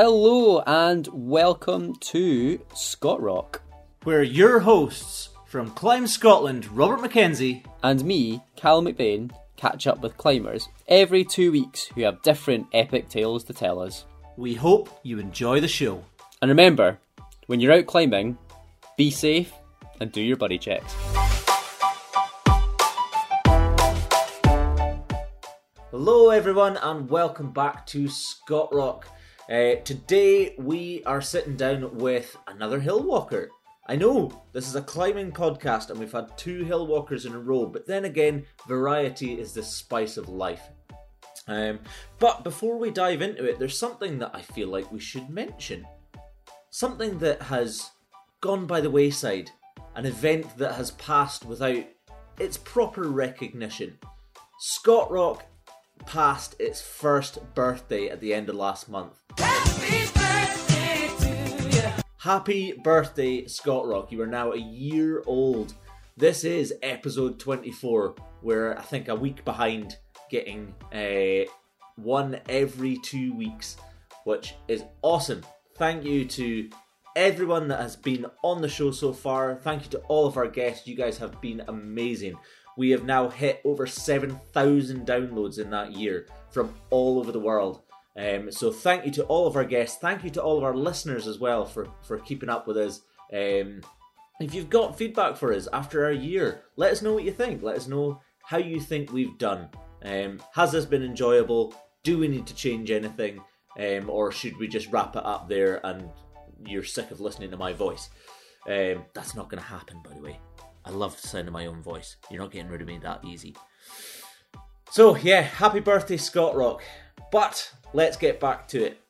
Hello and welcome to Scott Rock. We're your hosts from Climb Scotland, Robert Mackenzie. And me, Cal McBain, catch up with climbers every two weeks who have different epic tales to tell us. We hope you enjoy the show. And remember, when you're out climbing, be safe and do your buddy checks. Hello, everyone, and welcome back to Scott Rock. Uh, today we are sitting down with another hill walker. I know this is a climbing podcast and we've had two hill walkers in a row, but then again, variety is the spice of life. Um, but before we dive into it, there's something that I feel like we should mention. Something that has gone by the wayside, an event that has passed without its proper recognition. Scott Rock passed its first birthday at the end of last month. Happy birthday, Scott Rock. You are now a year old. This is episode 24. We're, I think, a week behind getting uh, one every two weeks, which is awesome. Thank you to everyone that has been on the show so far. Thank you to all of our guests. You guys have been amazing. We have now hit over 7,000 downloads in that year from all over the world. Um, so thank you to all of our guests. Thank you to all of our listeners as well for, for keeping up with us. Um, if you've got feedback for us after our year, let us know what you think. Let us know how you think we've done. Um, has this been enjoyable? Do we need to change anything? Um, or should we just wrap it up there and you're sick of listening to my voice? Um, that's not going to happen, by the way. I love the sound of my own voice. You're not getting rid of me that easy. So, yeah, happy birthday, Scott Rock. But let's get back to it.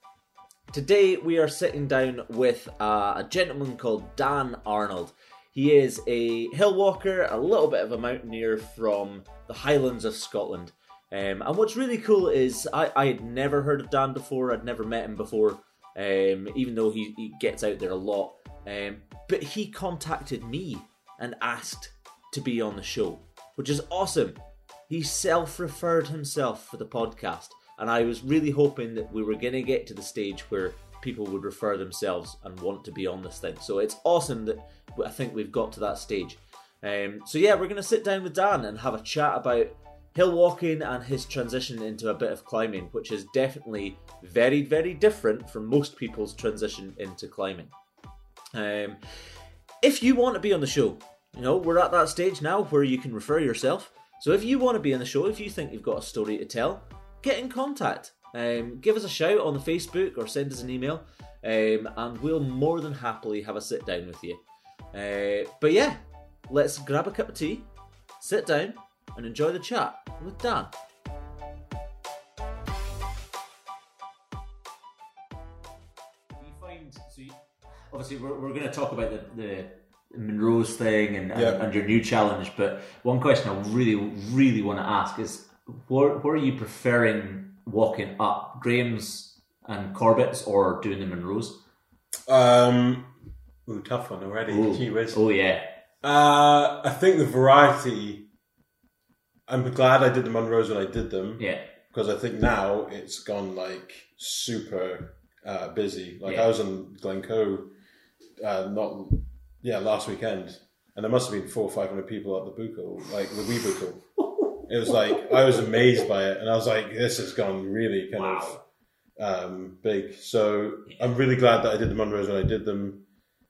Today we are sitting down with a gentleman called Dan Arnold. He is a hill walker, a little bit of a mountaineer from the Highlands of Scotland. Um, and what's really cool is I, I had never heard of Dan before, I'd never met him before, um, even though he, he gets out there a lot. Um, but he contacted me and asked to be on the show, which is awesome. He self referred himself for the podcast and I was really hoping that we were going to get to the stage where people would refer themselves and want to be on this thing. So it's awesome that I think we've got to that stage. Um, so yeah, we're going to sit down with Dan and have a chat about hill walking and his transition into a bit of climbing, which is definitely very, very different from most people's transition into climbing. Um, if you want to be on the show, you know, we're at that stage now where you can refer yourself. So if you want to be on the show, if you think you've got a story to tell, get in contact. Um, give us a shout on the Facebook or send us an email, um, and we'll more than happily have a sit down with you. Uh, but yeah, let's grab a cup of tea, sit down, and enjoy the chat with Dan. Obviously we're, we're going to talk about the, the Munros thing and, and, Yeah. and your new challenge, but one question I really really want to ask is where, where are you preferring walking up Graham's and Corbett's or doing the Munros? Um, ooh, tough one already. Ooh. Gee whiz. Oh yeah, Uh, I think the variety. I'm glad I did the Munros when I did them yeah, because I think now it's gone like super uh, busy. Like Yeah. I was in Glencoe, uh, not yeah last weekend, and there must have been four or five hundred people at the Buachaille, like the wee Buachaille. It was like I was amazed by it, and I was like, "This has gone really kind Wow. of um, big." So I'm really glad that I did the Munros when I did them,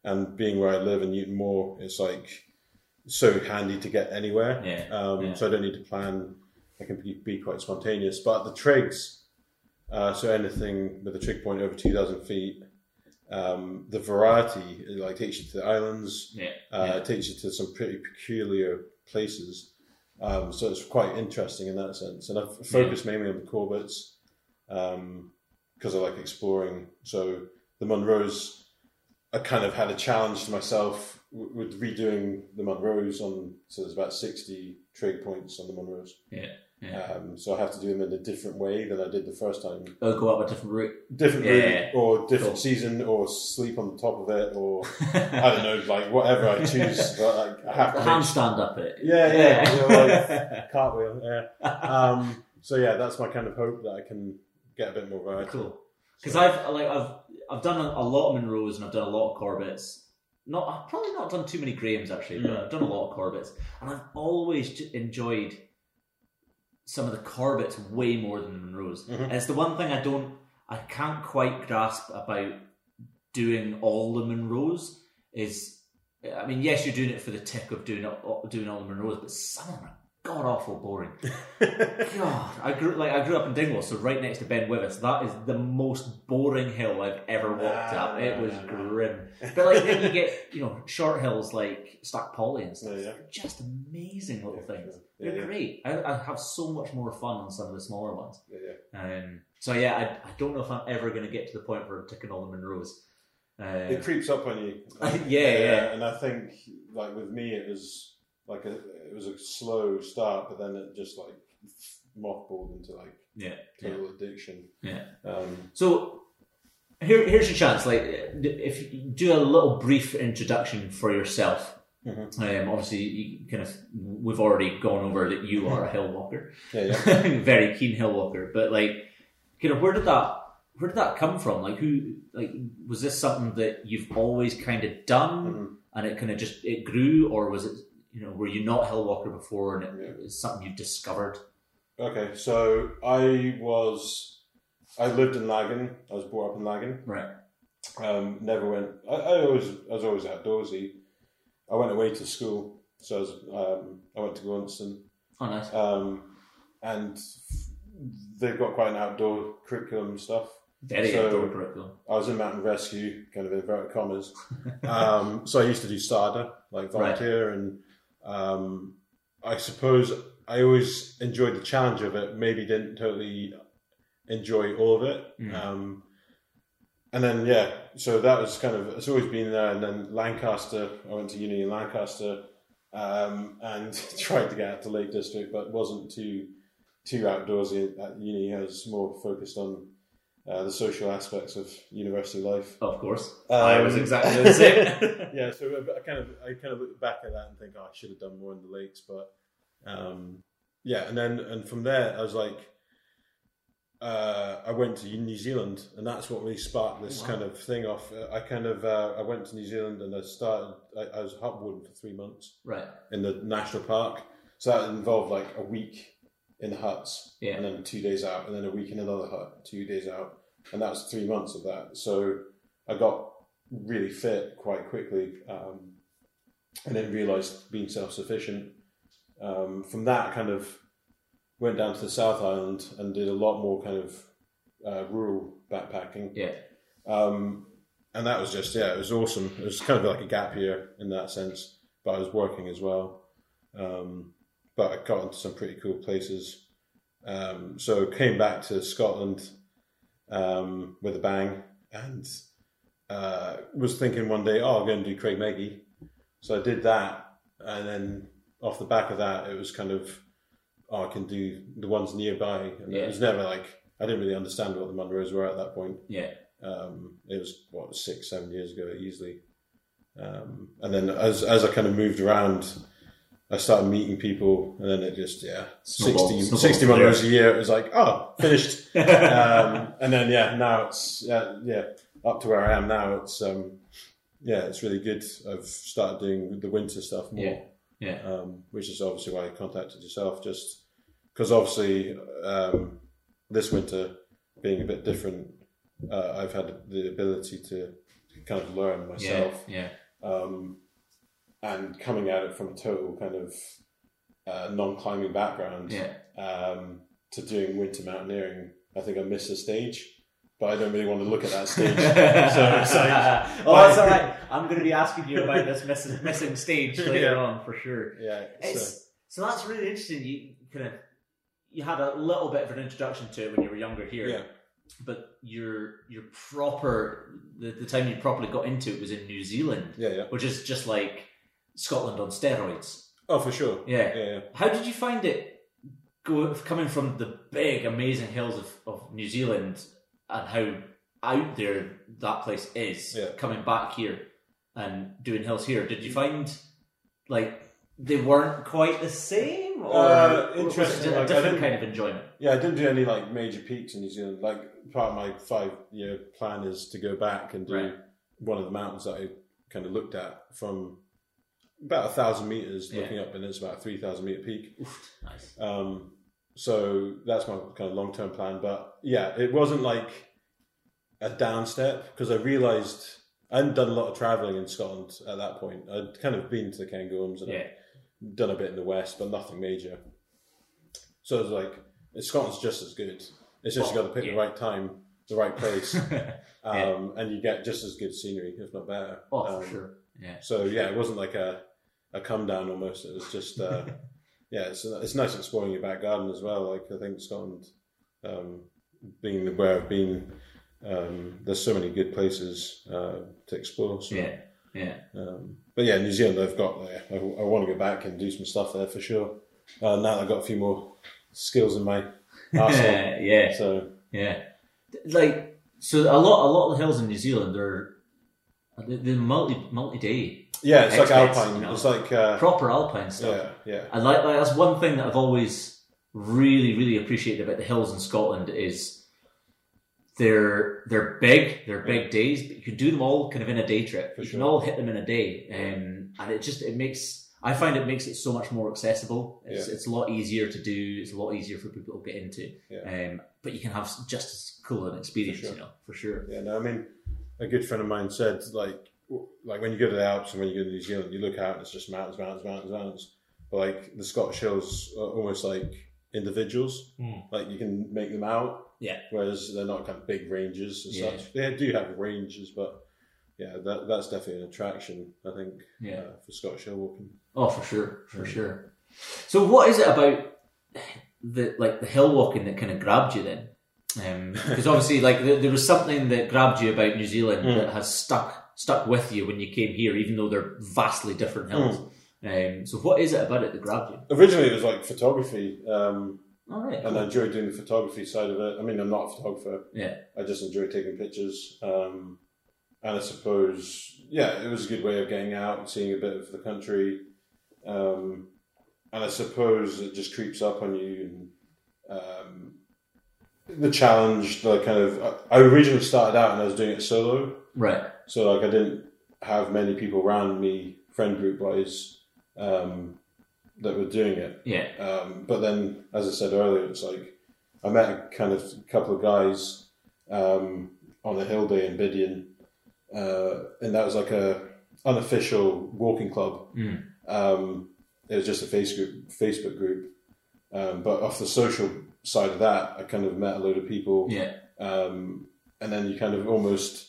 and being where I live in Newtonmore, it's like so handy to get anywhere. Yeah, Um, yeah. So I don't need to plan. I can be, be quite spontaneous. But the trigs, uh, so anything with a trig point over two thousand feet, um, the variety it, like takes you to the islands. yeah, Uh, yeah. It takes you to some pretty peculiar places. Um, so it's quite interesting in that sense. And I've focused mainly on the Corbetts because I like exploring. So the Munros, I kind of had a challenge to myself with redoing the Munros on, so there's about 60 trig points on the Munros. yeah. Yeah. Um, so I have to do them in a different way than I did the first time. They'll go up a different route. Different route, yeah. or different Cool. season, or sleep on the top of it, or I don't know, like whatever I choose. But like, I have to handstand up it. Yeah, yeah, you know, like cartwheel. Yeah. Um, so yeah, that's my kind of hope that I can get a bit more variety. Cool. because I've like I've I've done a, a lot of Munros and I've done a lot of Corbett's. Not I've probably not done too many Grahams actually, but Mm. I've done a lot of Corbett's, and I've always enjoyed some of the Corbett's way more than the Munros. Mhm. And it's the one thing I don't, I can't quite grasp about doing all the Munros is, I mean, yes, you're doing it for the tick of doing doing all the Munros, but some of them are god awful boring. God, I grew like I grew up in Dingwall, so right next to Ben Wyvis. That is the most boring hill I've ever walked Nah, up. It was nah, nah. grim. But like then you get you know short hills like Stac Pollaidh and stuff. Yeah, yeah. They're just amazing little things. Yeah, They're yeah. great. I, I have so much more fun on some of the smaller ones. Yeah, yeah. Um, so yeah, I, I don't know if I'm ever going to get to the point where I'm ticking all the Munros. Uh, It creeps up on you. Yeah, yeah. And I think, like with me, it was like a, it was a slow start, but then it just like mothballed into like yeah, yeah, total addiction. yeah. Um, So here, here's your chance. Like, if you do a little brief introduction for yourself. Mhm. Um, obviously, you kind of we've already gone over that you are a hill walker, yeah, yeah. very keen hill walker. But like, kind of, where did that where did that come from? Like, who like was this something that you've always kind of done, Mhm. and it kind of just it grew, or was it you know were you not hill walker before, and it, it's something you've discovered? Okay, so I was, I lived in Laggan. I was brought up in Laggan. Right. Um, never went. I, I always, I was always outdoorsy. I went away to school, so I was, um, I went to Gordonstoun, Oh, nice. um, and they've got quite an outdoor curriculum and stuff. Very so- outdoor curriculum. I was in mountain rescue, kind of in inverted commas. um, so I used to do SADA, like volunteer, and um, I suppose I always enjoyed the challenge of it. Maybe didn't totally enjoy all of it. Mm. Um, and then yeah, so that was kind of it's always been there. And then Lancaster, I went to uni in Lancaster, um, and tried to get out to Lake District, but wasn't too too outdoorsy at uni. I was more focused on uh, the social aspects of university life. Of course. I was Um, exactly the same. yeah, so I kind of I kind of look back at that and think, oh, I should have done more in the lakes, but um, yeah, and then and from there I was like, uh, I went to New Zealand, and that's what really sparked this Oh, wow. kind of thing off. Uh, I kind of uh, I went to New Zealand and I started. I, I was hutwooding for three months right. in the national park, so that involved like a week in the huts, Yeah. and then two days out, and then a week in another hut, two days out, and that was three months of that. So I got really fit quite quickly, um, and then realised being self sufficient. Um, from that, kind of went down to the South Island and did a lot more kind of uh, rural backpacking. Yeah. Um, and that was just yeah, it was awesome. It was kind of like a gap year in that sense, but I was working as well. Um, but I got into some pretty cool places. Um, so came back to Scotland um, with a bang, and uh, was thinking one day, oh, I'm going to do Creag Meagaidh. So I did that, and then off the back of that, it was kind of, oh, I can do the ones nearby, and Yeah. it was never like I didn't really understand what the Munros were at that point. Yeah. Um, it was what six, seven years ago easily. Um, and then as as I kind of moved around, I started meeting people, and then it just yeah, Snowball- 60, snowball 60 from a year. It was like oh, finished. um, and then yeah, now it's yeah, yeah, up to where I am now. It's um, yeah, it's really good. I've started doing the winter stuff more Yeah. Yeah. um, which is obviously why I contacted yourself, just because obviously um, this winter being a bit different, uh, I've had the ability to kind of learn Yeah. myself, Yeah. um, and coming at it from a total kind of uh, non-climbing background Yeah. um, to doing winter mountaineering. I think I missed a stage, but I don't really want to look at that stage. so it's like, oh, that's all right. I'm going to be asking you about this missing, missing stage later Yeah. on for sure. yeah, so, so that's really interesting. You kind of you had a little bit of an introduction to it when you were younger here, yeah, but your your proper the, the time you properly got into it was in New Zealand, yeah, yeah. which is just like Scotland on steroids. Oh, for sure. Yeah. yeah. How did you find it go, coming from the big, amazing hills of, of New Zealand and how out there that place is, Yeah. coming back here and doing hills here? Did you find, like, they weren't quite the same, or Uh, was interesting, like, different kind of enjoyment? Yeah, I didn't do any like major peaks in New Zealand. Like part of my five year plan is to go back and do Right. one of the mountains that I kind of looked at from about a thousand meters, Yeah. looking up, and it's about a three thousand meter peak. Nice. Um, so that's my kind of long term plan. But yeah, it wasn't like a down step because I realised I hadn't done a lot of travelling in Scotland at that point. I'd kind of been to the Cairngorms and Yeah. Done a bit in the west, but nothing major. So it was like Scotland's just as good. It's just you Well, got to pick yeah. the right time, the right place, um, Yeah. and you get just as good scenery, if not better. Oh, Um, for sure. Yeah. so yeah, it wasn't like a a come down almost. It was just uh, yeah, it's it's nice exploring your back garden as well. Like I think Scotland, um, being where I've been, um, there's so many good places uh, to explore. So, Yeah. Yeah. um, but yeah, New Zealand, I've got there. I, I want to go back and do some stuff there for sure. Uh, now that I've got a few more skills in my arsenal. Yeah, yeah. so Yeah, like so. A lot, a lot of the hills in New Zealand are they're they're multi multi day yeah, it's like alpine. you know. It's like uh, proper alpine stuff. yeah, yeah, I like, like that's one thing that I've always really really appreciated about the hills in Scotland is they're they're big, they're big days, but you can do them all kind of in a day trip. For you can all hit them in a day, um, and it just it makes. I find it makes it so much more accessible. It's, Yeah. it's a lot easier to do. It's a lot easier for people to get into. Yeah. Um, but you can have just as cool an experience, sure. you know, for sure. Yeah, no, I mean, a good friend of mine said, like, like when you go to the Alps and when you go to New Zealand, you look out and it's just mountains, mountains, mountains, mountains. But like the Scottish hills are almost like individuals. Hmm. Like you can make them out, Yeah. whereas they're not kind of big ranges and Yeah. such. They do have ranges, but yeah, that that's definitely an attraction. I think Yeah. uh, for Scottish hill walking. Oh, for sure, for sure. So, what is it about the like the hill walking that kind of grabbed you then? Because obviously, like there, there was something that grabbed you about New Zealand Mm. that has stuck stuck with you when you came here, even though they're vastly different hills. Um, so, what is it about it that grabbed you? Originally, it was like photography. Um, All right, and I enjoy doing the photography side of it. I mean, I'm not a photographer. yeah, I just enjoy taking pictures. Um, and I suppose, yeah, it was a good way of getting out and seeing a bit of the country. Um, and I suppose it just creeps up on you. And, um, the challenge, the kind of, I originally started out and I was doing it solo. right, So, like, I didn't have many people around me, friend group wise, um, that were doing it. yeah, Um, but then, as I said earlier, it's like I met a kind of couple of guys um, on a hill day in Bidean, uh, and that was like a unofficial walking club. Mm. Um, it was just a face group, Facebook group, um, but off the social side of that, I kind of met a load of people, yeah, um, and then you kind of almost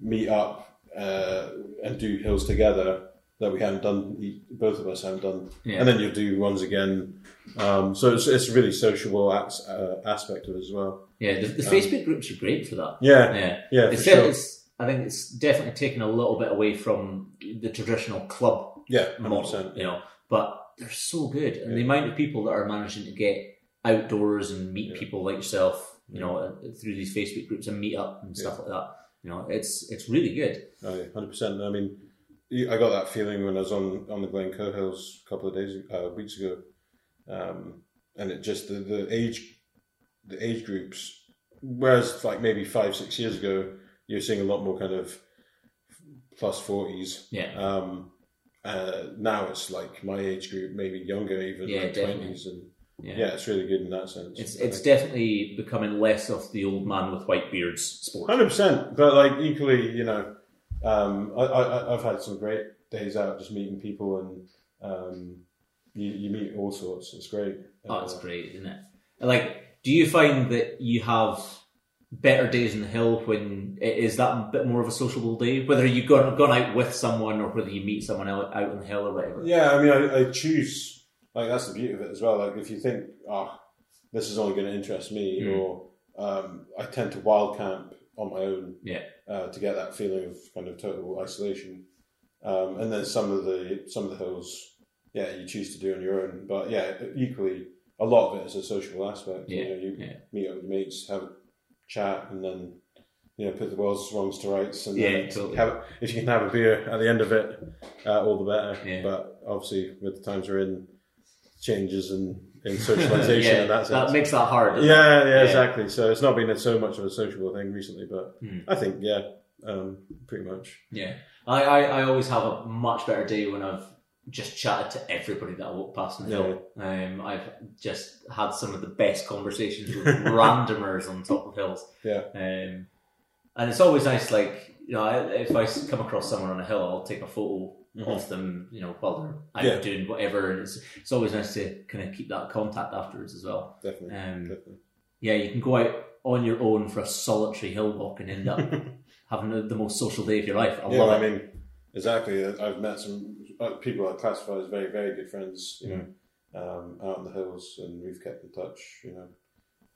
meet up uh, and do hills together that we haven't done. Both of us haven't done yeah. and then you do ones again. Um, so it's, it's a really sociable as, uh, aspect of it as well. yeah. The, the Um, Facebook groups are great for that. Yeah, Yeah, yeah, it's, sure. it's I think it's definitely taken a little bit away from the traditional club yeah, hundred model, you know. But they're so good, and the amount of people that are managing to get outdoors and meet Yeah. people like yourself, you know, uh, through these Facebook groups and meet up and stuff like that. You know, it's it's really good. Oh, hundred percent. I mean, I got that feeling when I was on on the Glencoe Hills a couple of days, uh, weeks ago, um, and it just the, the age, the age groups. Whereas like maybe five six years ago, you're seeing a lot more kind of plus forties. Yeah, Um, uh, now it's like my age group, maybe younger, even Yeah, like twenties, and yeah. yeah, it's really good in that sense. It's it's definitely becoming less of the old man with white beards sport. hundred percent. But like equally, you know, um, I, I, I've had some great days out just meeting people, and um, you, you meet all sorts. It's great. Oh, it's Uh, great, isn't it? Like, do you find that you have better days in the hill when it is that a bit more of a sociable day? Whether you've gone gone out with someone or whether you meet someone out out on the hill or whatever. Yeah, I mean, I, I choose. Like that's the beauty of it as well. Like if you think, oh, this is only going to interest me, Mm. or um, I tend to wild camp on my own. Yeah. uh, to get that feeling of kind of total isolation. Um, and then some of the some of the hills, yeah, you choose to do on your own. But yeah, equally, a lot of it is a social aspect. Yeah, You know, you yeah. meet up with mates, have a chat, and then you know put the world's wrongs to rights. And Yeah, then totally. have, if you can have a beer at the end of it, uh, all the better. Yeah. But obviously with the times we're in, changes in in socialization yeah, in that sense. That makes that hard. doesn't yeah, yeah, exactly. So it's not been so much of a sociable thing recently, but Hmm. I think yeah, um, pretty much. Yeah, I, I, I always have a much better day when I've just chatted to everybody that I walk past in the hill. Um, I've just had some of the best conversations with randomers on top of hills. Yeah. Um, and it's always nice, like, you know, if I come across someone on a hill, I'll take a photo Mhm. of them, you know, while they're out Yeah. doing whatever. And it's, it's always nice to kind of keep that contact afterwards as well. Definitely, Um, definitely. Yeah, you can go out on your own for a solitary hill walk and end up having the, the most social day of your life. I yeah, I mean, exactly. I've met some uh, people I classify as very, very good friends. You know, um, out in the hills, and we've kept in touch. You know,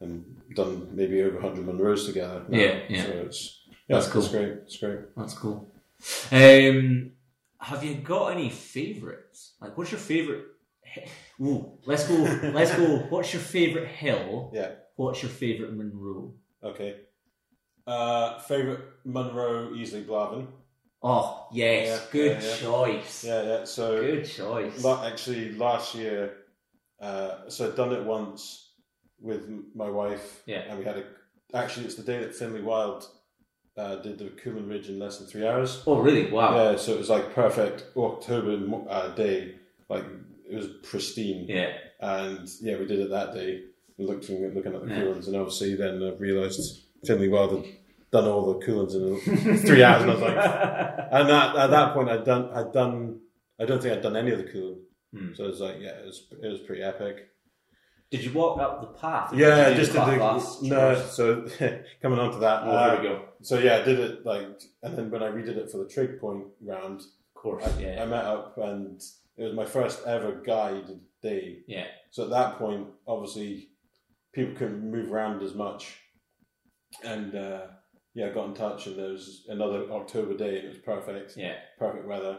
and done maybe over hundred Munros together. now. Yeah, yeah. So it's yeah, That's it's cool. great. It's great. That's cool. Um, have you got any favourites? Like, what's your favourite? Ooh, let's go. Let's go. What's your favourite hill? Yeah. What's your favourite Munro? Okay. Uh, favorite Munro easily Blaven. Oh yes, Yeah, good yeah, yeah. choice. Yeah, yeah. So Good choice. La- actually, last year, uh, so I'd done it once with my wife. Yeah. And we had a. Actually, it's the day that Finlay Wild uh, did the Cuillin Ridge in less than three hours. Oh really? Wow. Yeah, so it was like perfect October uh, day. Like it was pristine. Yeah. And yeah, we did it that day. Looking looking at the Yeah. Cuillins, and obviously then I realised Finlay Wild had done all the Cuillins in three hours, and I was like, and that, at that point, I'd done, I'd done, I don't think I'd done any of the Cuillin. Hmm. So it was like, yeah, it was, it was pretty epic. Did you walk up the path? Yeah, just did the no. So coming on to that, Oh, uh, we go. so yeah, I did it like, and then when I redid it for the trig point round, Of course. I, Yeah. I met up, and it was my first ever guided day. yeah. So at that point, obviously, people couldn't move around as much, and uh, yeah, I got in touch, and there was another October day, and it was perfect. Yeah. perfect weather.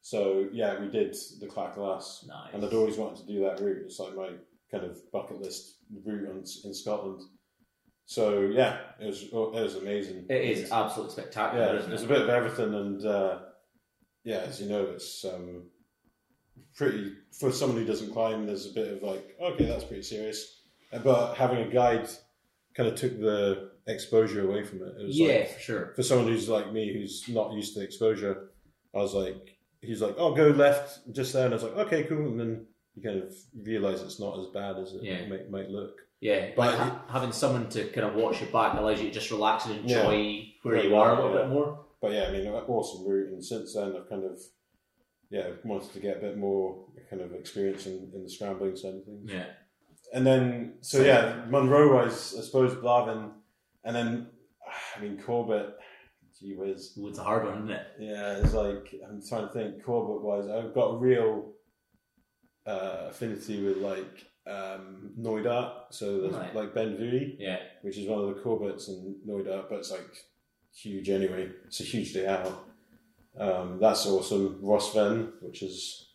So yeah, we did the Clach Glas, Nice. and I'd always wanted to do that route. It's like my kind of bucket list route in Scotland. So yeah, it was it was amazing. It is absolutely spectacular, yeah, it's it? a bit of everything, and uh, yeah, as you know, it's um, pretty for someone who doesn't climb. There's a bit of like, okay, that's pretty serious, but having a guide kind of took the exposure away from it. It was yeah, like, for sure. for someone who's like me, who's not used to exposure, I was like, he's like, oh, go left just there, and I was like, okay, cool, and then you kind of realize it's not as bad as it Yeah. might, might look. Yeah, But like ha- having someone to kind of watch your back allows you to just relax and enjoy where Where you are a little yeah. bit more. But yeah, I mean, awesome route, and since then I've kind of yeah wanted to get a bit more kind of experience in, in the scrambling side of things. Yeah, And then so yeah, Munro was I suppose Blaven, and then I mean Corbett. Gee whiz. Ooh, it's a hard one, isn't it? Yeah, it's like I'm trying to think. Corbett wise, I've got a real uh, affinity with like um. So there's Right. like Beinn Bhuidhe, Yeah, which is one of the Corbett's in Knoydart, but it's like huge anyway. It's a huge day out. Um, that's awesome. Rosven, which is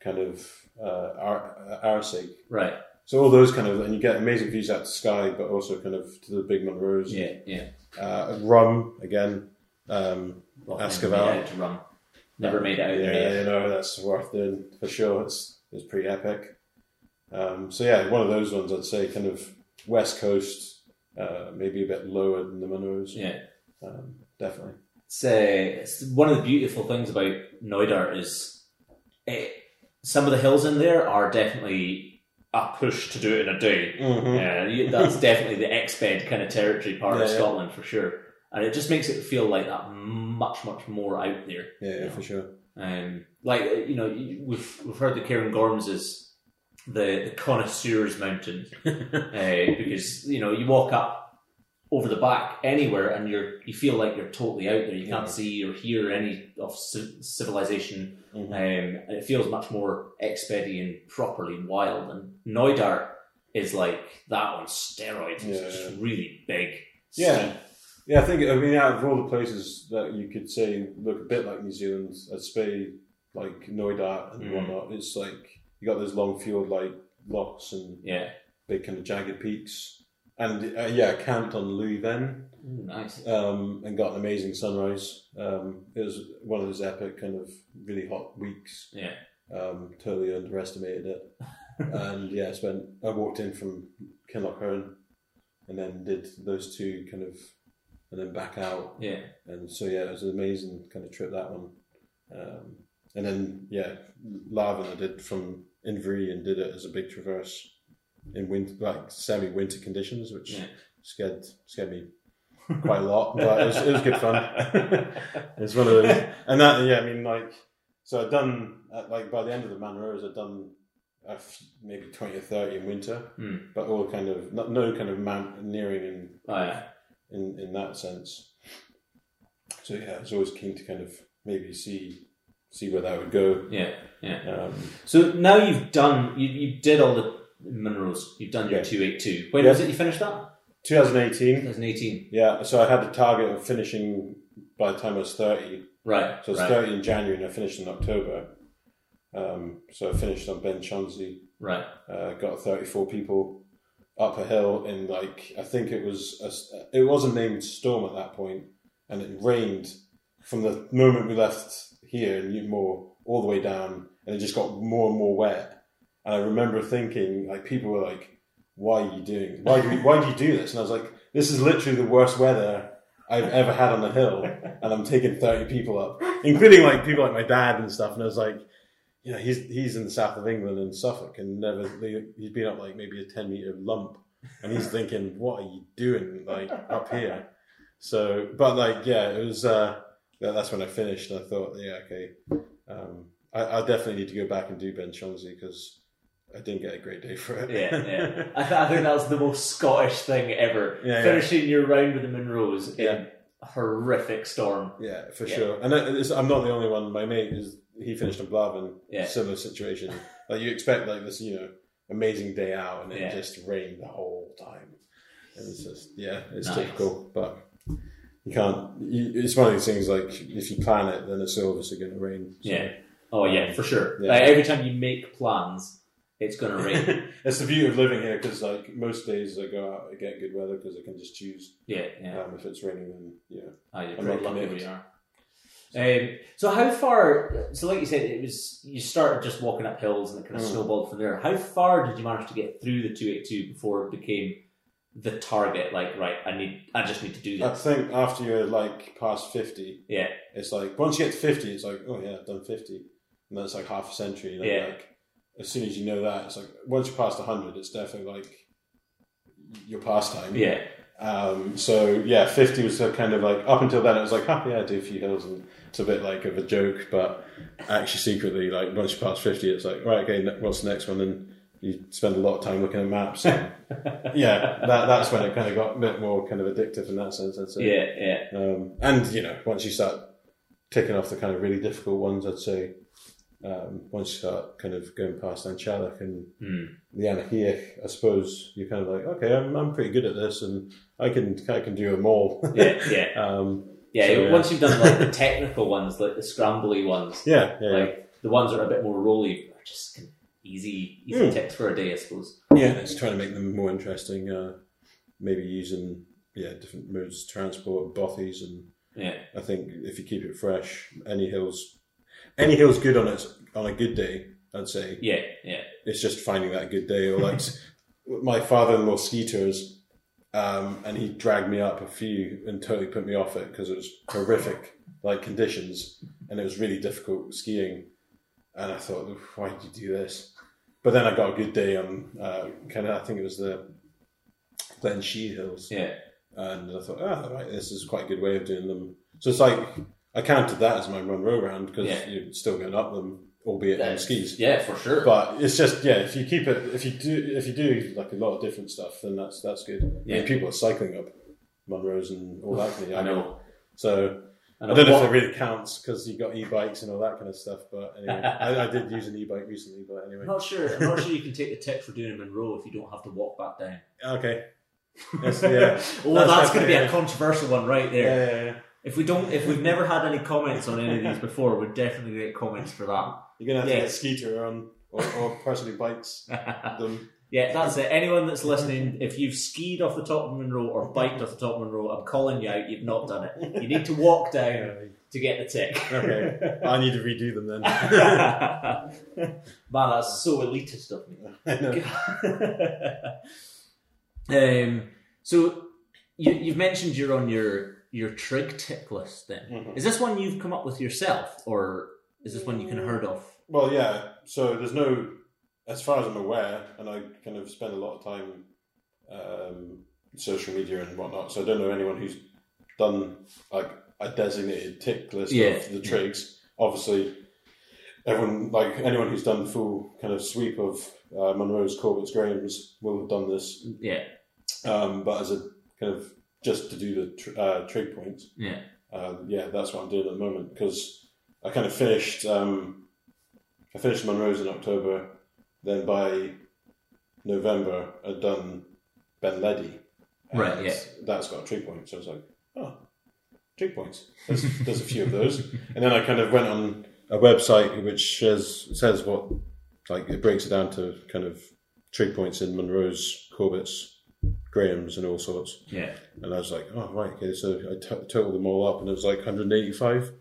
kind of uh, our, our sake. right. So all those kind of, and you get amazing views out to Skye, but also kind of to the big Munros. Yeah, yeah. Uh, Rum again. Um, Well, Askival. never made it out to Rum. Never made it out yeah, there. you know that's worth doing for sure. It's it's pretty epic. Um, so yeah, one of those ones I'd say kind of west coast, uh, maybe a bit lower than the Munros. Yeah. um, definitely. It's, uh, it's one of the beautiful things about Knoydart is it, some of the hills in there are definitely a push to do it in a day. Yeah, you- that's definitely the exped kind of territory part of Yeah, yeah. Scotland for sure, and it just makes it feel like that much, much more out there. Yeah, yeah, for sure. Um, like uh, you know, we've we've heard that Cairngorms is the the connoisseurs mountain uh, because you know you walk up over the back anywhere and you're you feel like you're totally out there. You can't Yeah. see or hear any of ci- civilization, Mhm. um, and it feels much more expedy and properly wild. And Knoydart is like that on steroids. Yeah, it's just really big. Yeah. steep. Yeah, I think I mean out of all the places that you could say look a bit like New Zealand, I'd say like Knoydart and Mm. whatnot. It's like you got those long field like locks and yeah. big kind of jagged peaks. And uh, yeah, camped on Louis Ooh, nice. um, and got an amazing sunrise. Um, it was one of those epic kind of really hot weeks. Yeah. Um, totally underestimated it, and yeah, I spent. I walked in from Kinloch Hourn, and then did those two kind of, and then back out, Yeah. and so yeah, it was an amazing kind of trip that one. Um, and then yeah, Ladhar Bheinn I did from Inverie and did it as a big traverse in winter, like semi winter conditions, which Yeah. scared scared me quite a lot, but it was, it was good fun. it's one of those, and that yeah, I mean like so I'd done uh, like by the end of the Munros I'd done a f- maybe twenty or thirty in winter, Hmm. but all kind of not, no kind of mountaineering and Oh, yeah. In in that sense. So yeah, I was always keen to kind of maybe see see where that would go. Yeah. Yeah. Um, So now you've done, you, you did all the minerals. You've done your Yeah. 282. When Yeah. was it you finished that? 2018, 2018. yeah. So I had a target of finishing by the time I was 30. Right. So I was right. 30 in January and I finished in October. Um, so I finished on Ben Chonzie, Right. uh, got 34 people up a hill in like, I think it was, a, it wasn't named Storm at that point, and it rained from the moment we left here in Newtonmore all the way down, and it just got more and more wet. And I remember thinking, like, people were like, why are you doing, why do you, why do you do this? And I was like, this is literally the worst weather I've ever had on the hill, and I'm taking 30 people up, including like people like my dad and stuff. And I was like, you know, he's he's in the south of England in Suffolk, and never he's been up like maybe a 10 meter lump, and he's thinking, what are you doing like up here? So, but like, yeah, it was. uh that's when I finished, and I thought, yeah, okay, um, I, I definitely need to go back and do Ben Chonzie because I didn't get a great day for it. Yeah, yeah. I, th- I think that was the most Scottish thing ever. Yeah, yeah. Finishing your round with the Munros in Yeah. a horrific storm. Yeah, for Yeah. sure. And it- I'm not the only one. My mate is he finished on Blaven. Yeah. Similar situation. Like you expect like this, you know, amazing day out, and it Yeah. just rained the whole time. And it's just yeah, it's Nice. typical. But you can't. You, it's one of these things. Like if you plan it, then it's obviously going to rain. So- Yeah. Oh, yeah, for sure. Yeah. Like, every time you make plans, it's going to rain. That's the beauty of living here because like most days I go out, I get good weather because I can just choose. yeah, yeah. Um, if it's raining, then yeah. Oh, you're I'm lucky you are. Um, so how far? So like you said, it was you started just walking up hills and it kind of Mm. snowballed from there. How far did you manage to get through the two eight two before it became the target? Like, right, I need, I just need to do that. I think after you're like past fifty, Yeah, it's like once you get to 50 it's like oh yeah i've done 50 and that's like half a century and then Yeah. like as soon as you know that it's like once you're past 100 it's definitely like your pastime yeah, um, so yeah 50 was kind of like up until then it was like oh yeah, I do a few hills and it's a bit like of a joke but actually secretly like once you pass 50 it's like right okay what's the next one and you spend a lot of time looking at maps and yeah that, that's when it kind of got a bit more kind of addictive in that sense I'd say. yeah, yeah. Um, and you know, once you start ticking off the kind of really difficult ones, I'd say um, once you start kind of going past An Teallach and Hmm. the Aonach Eagach, I suppose you're kind of like, okay, I'm, I'm pretty good at this, and I can I can do them all. Yeah, yeah, um, yeah. So, yeah. Once you've done like the technical ones, like the scrambly ones, yeah, yeah, like the ones that are a bit more rolly, are just easy, easy Mm. ticks for a day, I suppose. yeah. It's trying to make them more interesting. Uh, maybe using yeah different modes of transport, bothies, and Yeah, I think if you keep it fresh, any hills, any hill's good on its on a good day. I'd say. yeah, yeah. it's just finding that good day. Or like my father-in-law ski tours, um, and he dragged me up a few and totally put me off it because it was horrific, like conditions, and it was really difficult skiing. And I thought, why did you do this? But then I got a good day on uh, kind of, I think it was the Glen Shee Hills, Yeah, and I thought, ah, right, this is quite a good way of doing them. So it's like I counted that as my Munro round because Yeah. you're still going up them, albeit on skis. yeah, for sure. But it's just yeah, if you keep it, if you do, if you do like a lot of different stuff, then that's that's good. I Yeah. mean, people are cycling up Munros and all that. Kind of, I know. So I I don't know if it really counts because you got e-bikes and all that kind of stuff. But anyway, I, I did use an e-bike recently. But anyway, I'm not sure. I'm not sure you can take the tip for doing a Munro if you don't have to walk back down. okay. Yes, yeah. Oh, that's, That's going to be a controversial one right Yeah, there. yeah, yeah. If we don't, if we've never had any comments on any of these before, we'd definitely get comments for that. You're gonna have to get a Skeeter on or, or person who bikes them. yeah, that's it. Anyone that's listening, if you've skied off the top of Munro or biked off the top of Munro, I'm calling you out. You've not done it. You need to walk down to to get the tick. Okay. I need to redo them then. Man, that's so elitist of me. I know. um, so you, you've mentioned you're on your your trig tick list. Then Mhm. is this one you've come up with yourself, or is this one you can heard of? Well, yeah. So there's no, as far as I'm aware, and I kind of spend a lot of time um, social media and whatnot. So I don't know anyone who's done like a designated tick list Yeah. of the trigs. Obviously, everyone like anyone who's done the full kind of sweep of uh, Munro's, Corbett's, Graham's will have done this. Yeah, Um, but as a kind of just to do the tr- uh, trig points. yeah, uh, yeah, that's what I'm doing at the moment because I kind of finished. Um, I finished Munro's in October. Then by November, I'd done Ben Ledi. Right, yeah. That's got a trig point. So I was like, oh, trig points. There's, there's a few of those. And then I kind of went on a website which says says what like it breaks it down to kind of trig points in Munro's, Corbett's, Graham's, and all sorts. yeah. And I was like, oh, right, okay. So I t- totaled them all up and it was like 185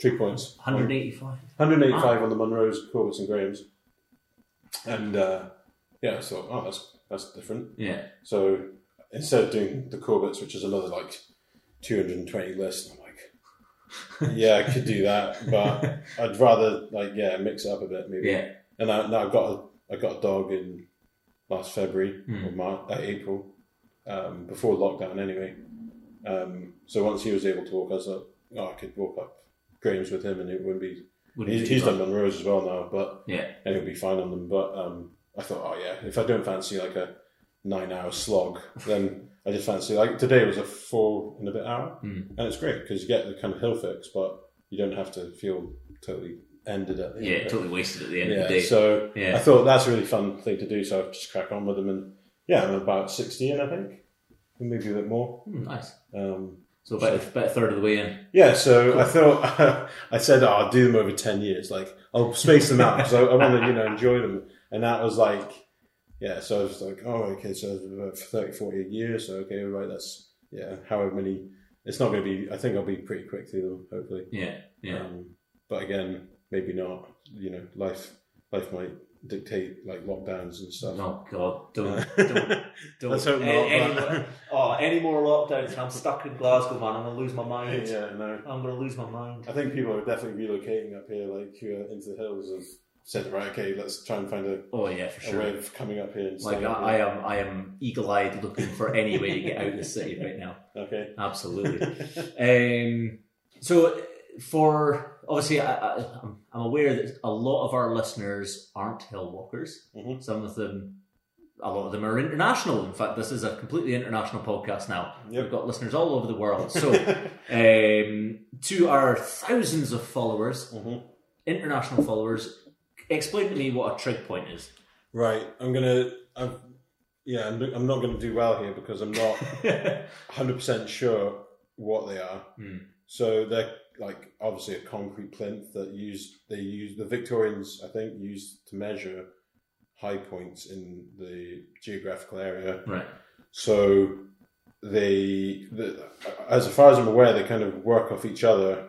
trig points. 185. 185 on the Munros, Corbett's, and Grahams. And uh, yeah, so oh, that's, that's different. Yeah, So instead of doing the Corbett's, which is another like 220 list, I'm like, yeah, I could do that, but I'd rather like yeah mix it up a bit maybe. yeah, And I, now I've got a I got a dog in last February Hmm. or March, uh, April, um, before lockdown anyway. Um, so once he was able to walk, I was like, oh, I could walk up Graham's with him, and it wouldn't be. Wouldn't He's, be he's done Munro's as well now, but yeah, and he'll be fine on them. But um, I thought, oh yeah, if I don't fancy like a nine-hour slog, then I just fancy like today was a four and a bit hour, Mm. and it's great because you get the kind of hill fix, but you don't have to feel totally ended at the end. yeah. of it. Totally wasted at the end Yeah, of the day. so Yeah. I thought that's a really fun thing to do. So I just crack on with them, and yeah, I'm about sixty in, I think, maybe a bit more. Hmm, nice. Um, So about, a- about a third of the way in. yeah, so I thought I said oh, I'll do them over ten years. Like I'll space them out because I, I want to you know enjoy them, and that was like yeah. So I was like oh okay, so about 30, 40 a year. So okay, right, that's yeah, however many. It's not going to be. I think I'll be pretty quick through them, hopefully. Yeah, yeah. Um, but again, maybe not. You know, life life might dictate like lockdowns and stuff. Oh God, don't, don't, don't. Let's hope a- not, Any, more, oh, any more lockdowns? I'm stuck in Glasgow, man. I'm gonna lose my mind. yeah, no. I'm gonna lose my mind. I think people are definitely relocating up here, like who are into the hills, have said, right, okay, let's try and find a, Oh yeah, for a sure. way of coming up here and Like staying up I, I am, I am eagle-eyed looking for any way to get out of the city right now. Okay. Absolutely. um, so, for obviously, I, I, I'm I'm aware that a lot of our listeners aren't hill walkers. Mhm. Some of them, a lot of them are international. In fact, this is a completely international podcast now. Yep. We've got listeners all over the world. So, um, to our thousands of followers, Mhm. international followers, explain to me what a trig point is. Right, I'm gonna. I'm, yeah, I'm, I'm not gonna do well here because I'm not 100 percent sure what they are. Hmm. So they're like obviously a concrete plinth that used they use the Victorians I think used to measure high points in the geographical area. right. So they, the, as far as I'm aware, they kind of work off each other,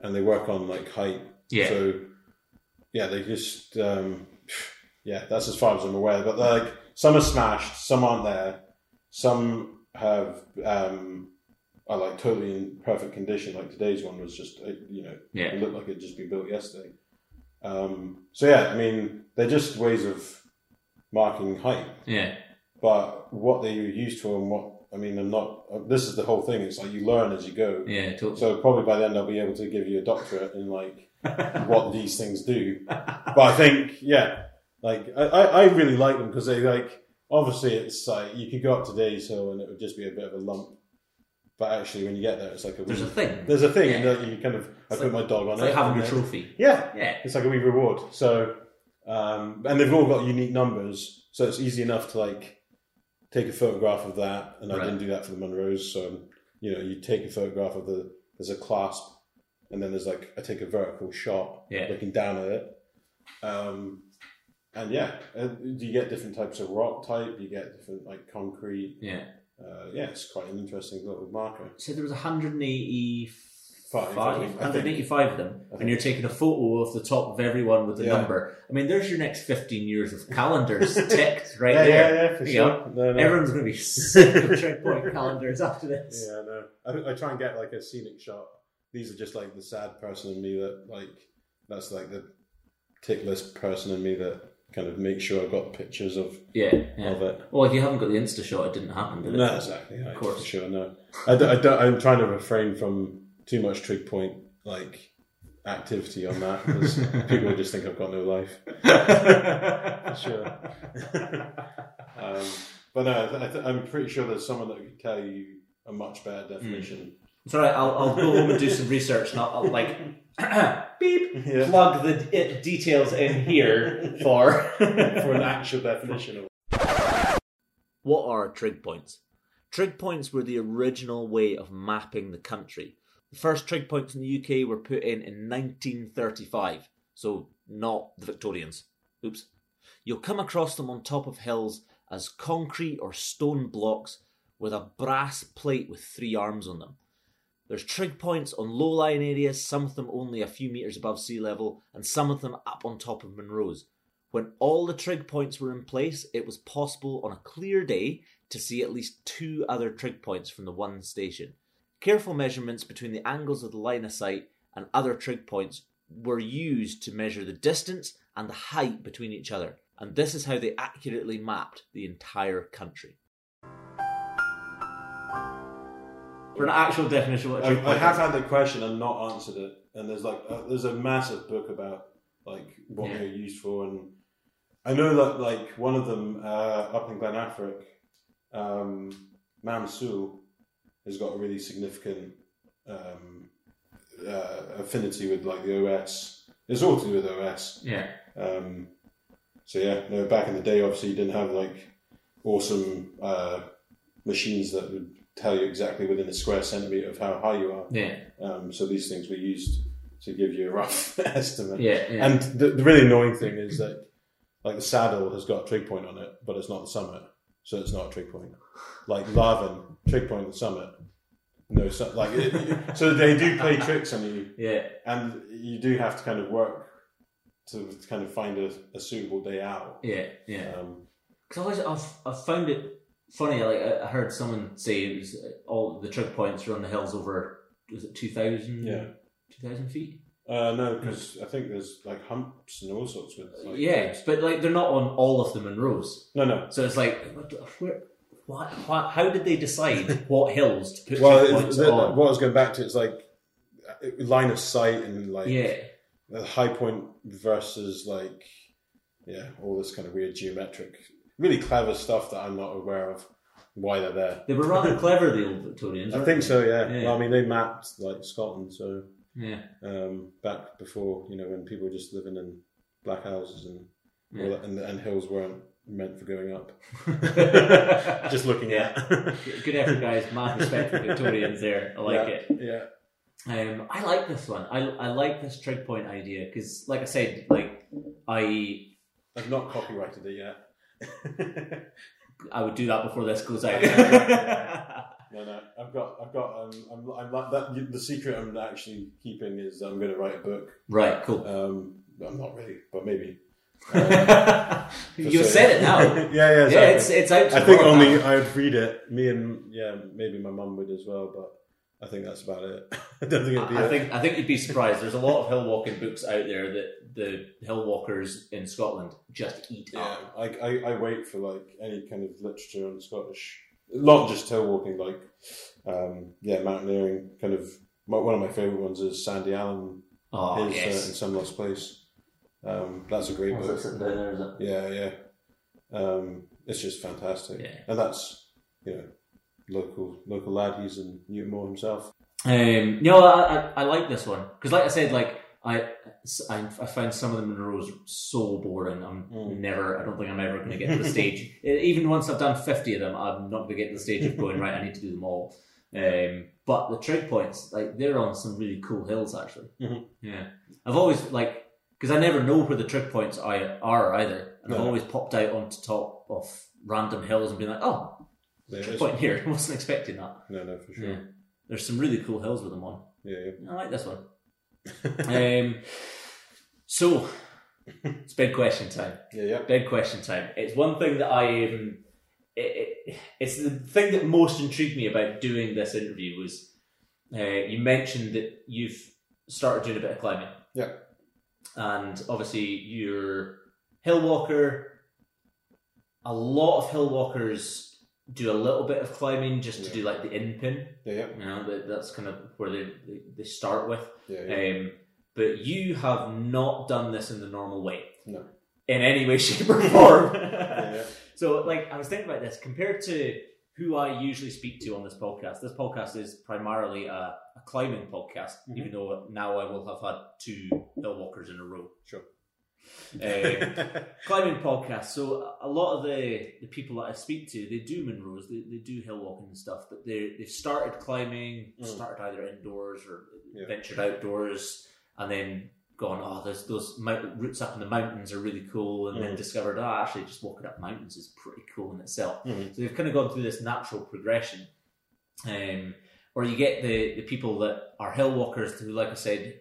and they work on like height. Yeah. So yeah, they just um, yeah, that's as far as I'm aware. But like some are smashed, some aren't there, some have um, are like totally in perfect condition. Like today's one was just uh, you know Yeah. it looked like it'd just been built yesterday. Um, so yeah, I mean they're just ways of marking height Yeah. but what they're used to and what I mean, I'm not. This is the whole thing. It's like you learn as you go. Yeah. Totally. So probably by then they'll be able to give you a doctorate in like what these things do. But I think, yeah, like I, I really like them because they like obviously it's like you could go up to Days Hill and it would just be a bit of a lump, but actually when you get there, it's like a There's a thing. there's a thing, and Yeah. that you kind of I It's put my dog on It's it. like having and then- trophy. Yeah, Yeah. it's like a wee reward. So, um, and they've all got unique numbers, so it's easy enough to like take a photograph of that. And I didn't do that for the Munros, so you know, you take a photograph of the there's a clasp, and then there's like I take a vertical shot, Yeah. looking down at it. Um, and yeah, you get different types of rock type. You get different like concrete. Yeah. Uh, yeah, it's quite an interesting little marker. So there was Five, I five, think- 185 of them, I and think- you're taking a photo of the top of everyone with the Yeah. number. I mean, there's your next 15 years of calendars ticked right yeah, there. yeah, yeah, for You sure. know, No, no. Everyone's going to be sick of Trig Point calendars after this. Yeah, I know. I, I try and get like a scenic shot. These are just like the sad person in me that like that's like the tick list person in me that kind of make sure I've got pictures of Yeah, yeah. of it. Well, if you haven't got the Insta shot, it didn't happen, did it? No, exactly. Of course. sure. No, I, don't, I don't, I'm trying to refrain from too much trig point like activity on that because people would just think I've got no life. Sure. um, but no, I th- I'm pretty sure there's someone that could tell you a much better definition. It's all right. I'll, I'll go home and do some research, and I'll, I'll like beep Yeah. plug the d- uh, details in here for. for an actual definition of What are trig points? Trig points were the original way of mapping the country. The first trig points in the UK were put in in 1935, so not the Victorians. Oops. You'll come across them on top of hills as concrete or stone blocks with a brass plate with three arms on them. There's trig points on low lying areas, some of them only a few metres above sea level, and some of them up on top of Munro's. When all the trig points were in place, it was possible on a clear day to see at least two other trig points from the one station. Careful measurements between the angles of the line of sight and other trig points were used to measure the distance and the height between each other, and this is how they accurately mapped the entire country. For an actual definition of what a trig I, I have had the question and not answered it, and there's like uh, there's a massive book about like what Yeah. they're used for, and I know that like one of them uh, up in Glen Affric, um, Mam Sodhail, has got a really significant um, uh, affinity with like the OS. It's all to do with OS. Yeah, Um, so yeah, no, back in the day, obviously you didn't have like awesome uh, machines that would tell you exactly within a square centimeter of how high you are. yeah, Um, so these things were used to give you a rough estimate. yeah, yeah. And the, the really annoying thing is that like the saddle has got a trig point on it, but it's not the summit, so it's not a trig point. Like Larvin, trig point the summit. No, su- like it, so they do play tricks on you, yeah, and you do have to kind of work to kind of find a, a suitable day out. yeah, yeah. Um, Because I always, I've, I've found it funny. Like I heard someone say it was uh, all the trig points are on the hills over was it two thousand? Yeah. two thousand feet. uh, no, because I think there's like humps and all sorts with. Like, yeah, but like they're not on all of the Munros. No, no. So it's like, what, where, what, what, how did they decide what hills to put Well, points the, on? what I was going back to is like uh, line of sight and like yeah, the high point versus like yeah, all this kind of weird geometric, really clever stuff that I'm not aware of why they're there. they were rather clever, the old Victorians. I think they? so. Yeah. Yeah. Well, I mean, they mapped like Scotland, so Yeah, um, back before you know when people were just living in black houses and Yeah. that, and, and hills weren't meant for going up. Just looking Yeah. at. Good effort, guys. Mad respect for Victorians there. I like yeah, it. Yeah. Um, I like this one. I, I like this trig point idea because, like I said, like I I've not copyrighted it yet. I would do that before this goes out. No, no, I've got, I've got, um, I'm, I'm like that. The secret I'm actually keeping is I'm going to write a book. right, cool. Um, I'm not really, but maybe. you Just said it now. yeah, yeah. Yeah, it's it's out. I think only now. I would read it. Me and yeah, maybe my mum would as well. But I think that's about it. I don't think it'd be. I a- think I think you'd be surprised. There's a lot of hill walking books out there that the hill walkers in Scotland just eat Yeah, up. I, I, I wait for like any kind of literature on Scottish, not just hill walking, like um, yeah, mountaineering. Kind of my, one of my favorite ones is Sandy Allan, Oh his uh, in some lost place. Um, that's a great What's book. that sitting down there, is it? Yeah, yeah. Um, it's just fantastic, Yeah. and that's you know local local lad. He's in Newtonmore himself. Um, no, I, I, I like this one because, like I said, like I, I, I found some of the Munros so boring. I'm Mm. never. I don't think I'm ever going to get to the stage. Even once I've done fifty of them, I'm not going to get to the stage of going right. I need to do them all. Um, but the trig points, like they're on some really cool hills, actually. Mhm. Yeah, I've always like because I never know where the trig points are, are either, and I've always popped out onto top of random hills and been like, "Oh, There trig point here." I wasn't expecting that. No, no, for sure. Yeah. There's some really cool hills with them on. Yeah, yeah. I like this one. um, so it's big question time. Yeah, yeah. Big question time. It's one thing that I um, it, it, it's the thing that most intrigued me about doing this interview was uh, you mentioned that you've started doing a bit of climbing. Yeah. And obviously you're hill walker. A lot of hill walkers do a little bit of climbing just to Yeah. do like the In Pinn. Yeah. You know, that, that's kind of where they, they, they start with. Yeah, yeah. Um, but you have not done this in the normal way. No. In any way, shape, or form. yeah. So, like, I was thinking about this compared to who I usually speak to on this podcast. This podcast is primarily a, a climbing podcast, Mhm. even though now I will have had two hill walkers in a row. Sure. Um, climbing podcast. So a lot of the, the people that I speak to, they do Munros, they, they do hill walking and stuff, but they they've started climbing, Mm. started either indoors or Yeah. ventured outdoors, and then gone, oh, there's those mount- routes up in the mountains are really cool, and then Mm. discovered, oh, actually, just walking up mountains is pretty cool in itself. Mhm. So they've kind of gone through this natural progression. Um, or you get the, the people that are hill walkers who, like I said,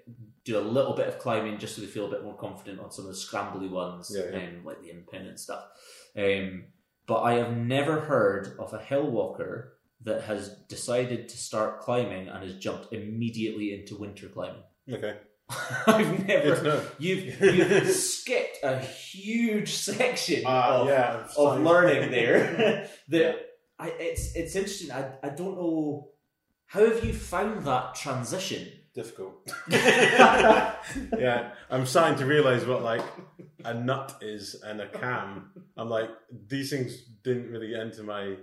do a little bit of climbing just so they feel a bit more confident on some of the scrambly ones, Yeah, yeah. Um, like the and stuff. Um, but I have never heard of a hill walker that has decided to start climbing and has jumped immediately into winter climbing. Okay. I've never. You've, you've skipped a huge section Uh, of, yeah, of learning there. that Yeah. I, it's it's interesting. I, I don't know how have you found that transition. Difficult. yeah, I'm starting to realize what like a nut is and a cam. I'm like these things didn't really enter my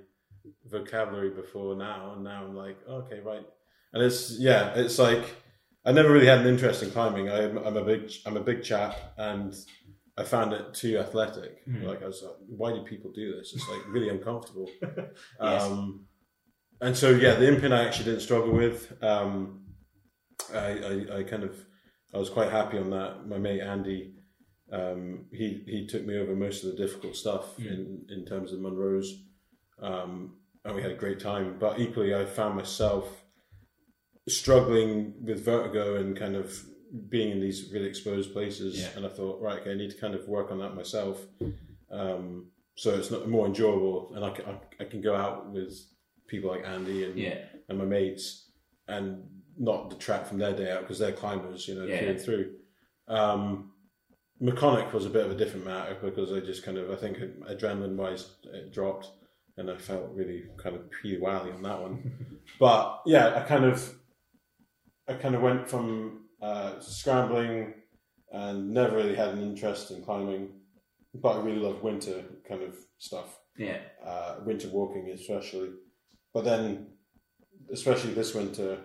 vocabulary before now, and now I'm like okay, right. And it's yeah, it's like I never really had an interest in climbing. I'm, I'm a big I'm a big chap, and I found it too athletic. Mhm. Like I was like, why do people do this? It's like really uncomfortable. Yes. Um, and so yeah, the In Pinn I actually didn't struggle with. Um, I, I, I kind of I was quite happy on that. My mate Andy, um, he he took me over most of the difficult stuff Mm. in in terms of Munro's, um, and we had a great time. But equally, I found myself struggling with vertigo and kind of being in these really exposed places. Yeah. And I thought, right, okay, I need to kind of work on that myself. Um, so it's not more enjoyable, and I can, I, I can go out with people like Andy and Yeah, and my mates and not detract from their day out because they're climbers, you know, Yeah. through and through. Um, Mechanic was a bit of a different matter because I just kind of, I think adrenaline wise, it dropped and I felt really kind of pretty wally on that one. but yeah, I kind of, I kind of went from uh, scrambling and never really had an interest in climbing, but I really love winter kind of stuff yeah, uh, winter walking especially. But then, especially this winter,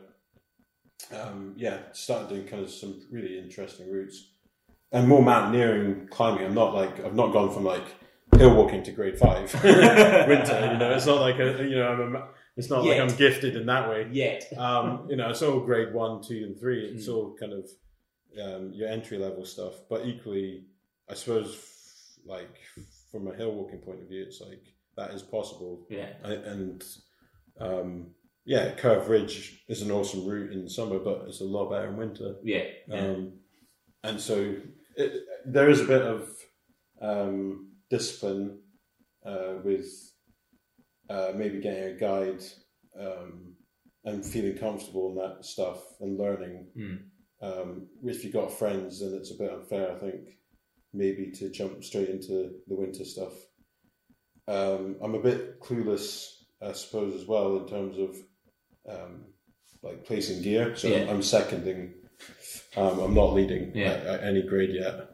um, yeah, started doing kind of some really interesting routes and more mountaineering climbing. I'm not like I've not gone from like hill walking to grade five winter. You know, it's not like a you know I'm a, it's not like I'm gifted in that way. yet. Um, you know, it's all grade one, two, and three. It's Mm. all kind of um, your entry level stuff. But equally, I suppose, f- like from a hill walking point of view, it's like that is possible. Yeah, I, and um, yeah, Curve Ridge is an awesome route in summer, but it's a lot better in winter. yeah, yeah. Um, and so it, there is a bit of um, discipline uh, with uh, maybe getting a guide um, and feeling comfortable in that stuff and learning. Mm. Um, if you've got friends, then it's a bit unfair, I think, maybe to jump straight into the winter stuff. Um, I'm a bit clueless, I suppose, as well in terms of um, like placing gear. So Yeah. I'm seconding. Um, I'm not leading Yeah. at, at any grade yet.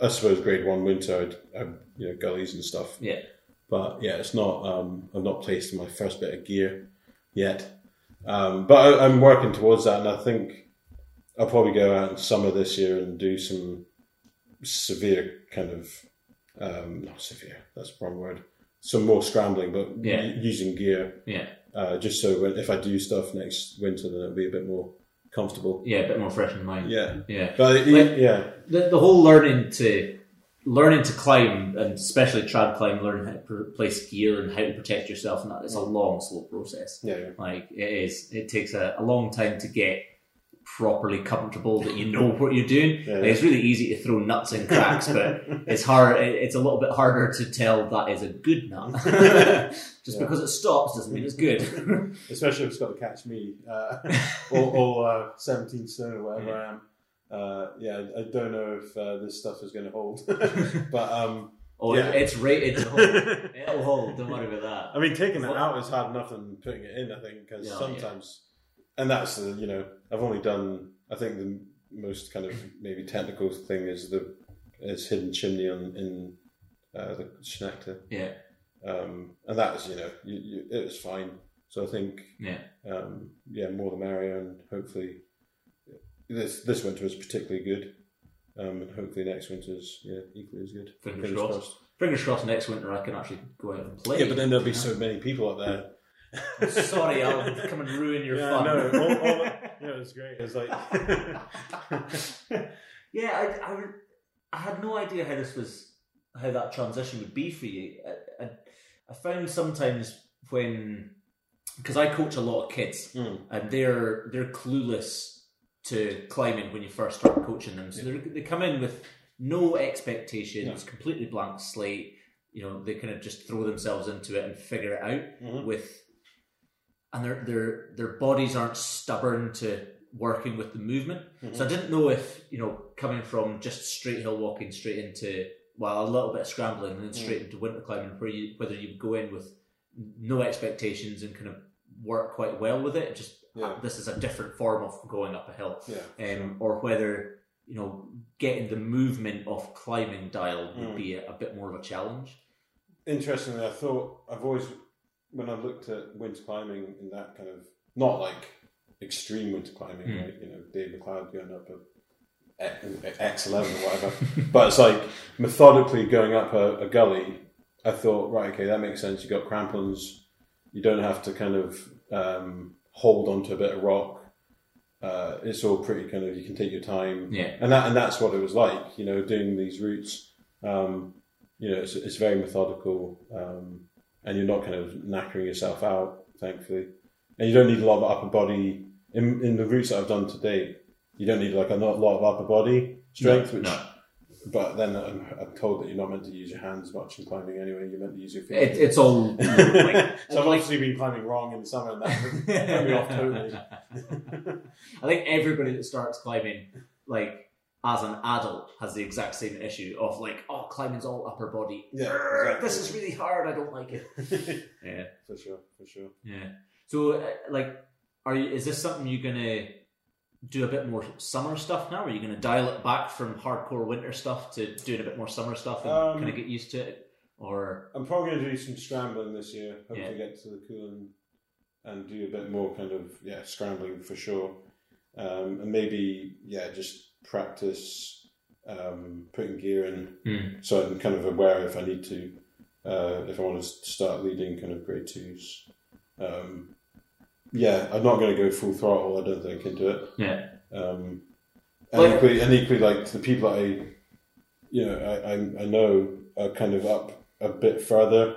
I suppose grade one winter, I'd, I'd, you know, gullies and stuff. yeah. But yeah, it's not. Um, I'm not placed in my first bit of gear yet. Um, but I, I'm working towards that, and I think I'll probably go out in summer this year and do some severe kind of um, not severe. That's the wrong word. Some more scrambling, but Yeah. using gear, Yeah, uh, just so when, if I do stuff next winter, then it'll be a bit more comfortable. yeah, a bit more fresh in mind. Yeah, yeah. but Like- yeah, The, the whole learning to learning to climb and especially trad climb, learning how to pr- place gear and how to protect yourself, and that it's a long, slow process. yeah, yeah. Like it is, it takes a, a long time to get properly comfortable that you know what you're doing. Yeah. It's really easy to throw nuts in cracks, but it's hard. It's a little bit harder to tell that is a good nut. Just Yeah. because it stops doesn't mean it's good. especially if it's got to catch me, uh, or, or uh, 17 stone or whatever I am. Uh, yeah, I, don't know if uh, this stuff is going to hold, but um, oh, Yeah. it's rated to hold. It'll hold. Don't worry about that. I mean, taking it out is hard enough than putting it in. I think because Yeah, sometimes, and that's the you know I've only done. I think the most kind of maybe technical thing is the is hidden chimney on in uh, the Sneachda, Yeah, um, and that is you know you, you, it was fine. So I think yeah. um, yeah, more the merrier, and hopefully this this winter is particularly good, um, and hopefully next winter's yeah equally as good. Fingers crossed. Fingers crossed. Next winter, I can actually go out and play. Yeah, but then there'll be so many people up there. Sorry, I'll come and ruin your yeah, fun. no, all, all that, yeah, it's great. It's like yeah, I, I, I had no idea how this was, how that transition would be for you. I, I, I found sometimes when, because I coach a lot of kids, Mm. and they're they're clueless to climbing when you first start coaching them. So they're they come in with no expectations, completely blank slate. You know, they kind of just throw themselves into it and figure it out Mhm. with and their their their bodies aren't stubborn to working with the movement. So I didn't know if you know coming from just straight hill walking straight into well a little bit of scrambling and then straight into winter climbing where you whether you go in with no expectations and kind of work quite well with it. Just Yeah. this is a different form of going up a hill, yeah, um, or whether you know getting the movement of climbing dialed would Mm. be a, a bit more of a challenge. interestingly, I thought I've always when I looked at winter climbing in that kind of not like extreme winter climbing, Mm. like you know Dave MacLeod going up a X eleven or whatever, but it's like methodically going up a, a gully. I thought, right, okay, that makes sense. You got crampons. You don't have to kind of um, hold onto a bit of rock. Uh, it's all pretty kind of. You can take your time. Yeah. and that and that's what it was like. You know, doing these routes. Um, you know, it's, it's very methodical, um, and you're not kind of knackering yourself out, thankfully. And you don't need a lot of upper body in in the routes that I've done to date. You don't need like a lot of upper body strength, which. No. But then I'm, I'm told that you're not meant to use your hands much in climbing anyway. You're meant to use your feet. It, it's all like, so I've obviously been climbing wrong in the summer, and that threw me off totally. I think everybody that starts climbing, like as an adult, has the exact same issue of like, oh, climbing's all upper body. Yeah, exactly. This is really hard. I don't like it. Yeah, for sure, for sure. yeah. So, uh, like, are you? Is this something you're gonna do a bit more summer stuff now? Are you gonna dial it back from hardcore winter stuff to doing a bit more summer stuff and Um, kind of get used to it? Or I'm probably going to do some scrambling this year. Hopefully, Yeah. get to the Cuillin and do a bit more kind of yeah scrambling for sure, um, and maybe yeah just practice um, putting gear in Hmm. so I'm kind of aware if I need to uh, if I want to start leading kind of grade twos. Um, yeah, I'm not going to go full throttle. I don't think into it. yeah, Um, and, Like- equally, and equally, like the people that I, you know, I, I, I know are kind of up a bit further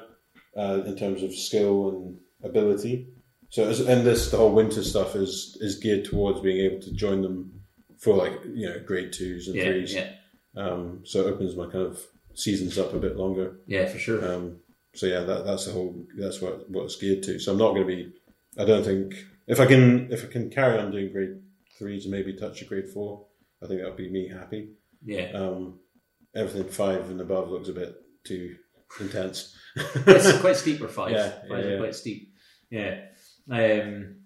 uh, in terms of skill and ability. So, as, and this the whole winter stuff is is geared towards being able to join them for like you know grade twos and yeah, threes. yeah, Um, so it opens my kind of seasons up a bit longer. yeah, for sure. Um, so yeah, that, that's the whole. That's what what it's geared to. So I'm not going to be. I don't think if I can if I can carry on doing grade threes and maybe touch a grade four, I think that would be me happy. yeah. Um, everything five and above looks a bit too intense. it's quite steep for five. Yeah, yeah, yeah. quite steep. Yeah. Um,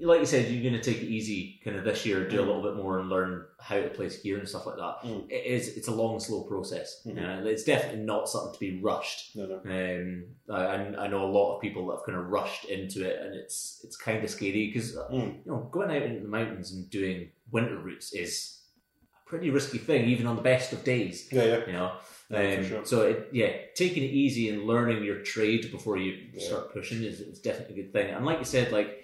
like you said, you're going to take it easy kind of this year, do a little bit more and learn how to place gear and stuff like that. Mm. It is. It's a long, slow process. Mhm. Uh, it's definitely not something to be rushed. no, no. Um, I, I I know a lot of people that have kind of rushed into it, and it's it's kind of scary because Mm. you know going out into the mountains and doing winter routes is a pretty risky thing, even on the best of days Yeah, yeah. you know. Yeah, Um, sure. So it, yeah, taking it easy and learning your trade before you Yeah. start pushing is, is definitely a good thing. And like you said, like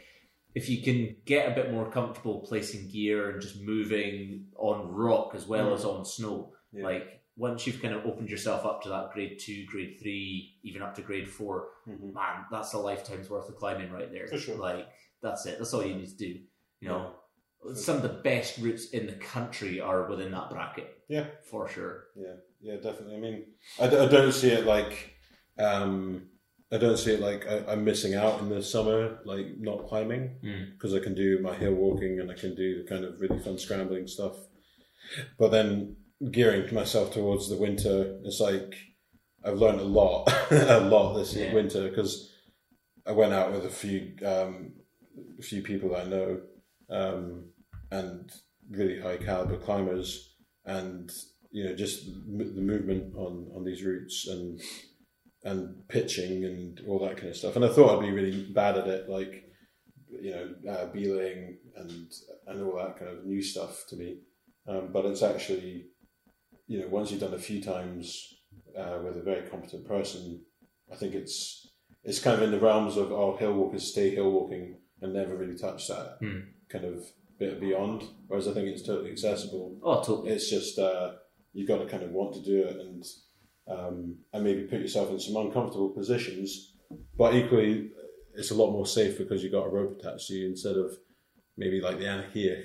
if you can get a bit more comfortable placing gear and just moving on rock as well Mm. as on snow, Yeah. like once you've kind of opened yourself up to that grade two, grade three, even up to grade four, Mhm. man, that's a lifetime's worth of climbing right there. Sure. Like that's it. That's all you need to do. You know. some of the best routes in the country are within that bracket. Yeah. for sure. Yeah, yeah, definitely. I mean, I, d- I don't see it like, um, I don't see it like I, I'm missing out in the summer, like not climbing, Mm. because I can do my hill walking and I can do the kind of really fun scrambling stuff. But then gearing myself towards the winter, it's like I've learned a lot, a lot this Yeah. winter because I went out with a few, um, a few people I know, um, and really high caliber climbers, and you know just m- the movement on on these routes and and pitching and all that kind of stuff. And I thought I'd be really bad at it, like you know, uh, belaying and and all that kind of new stuff to me. Um, but it's actually, you know, once you've done a few times uh, with a very competent person, I think it's it's kind of in the realms of oh, hill walkers stay hill walking and never really touch that Hmm. kind of bit beyond. Whereas I think it's totally accessible Oh, totally. it's just uh, you've got to kind of want to do it and um, and maybe put yourself in some uncomfortable positions. But equally, it's a lot more safe because you've got a rope attached to you instead of maybe like the Aonach Eagach.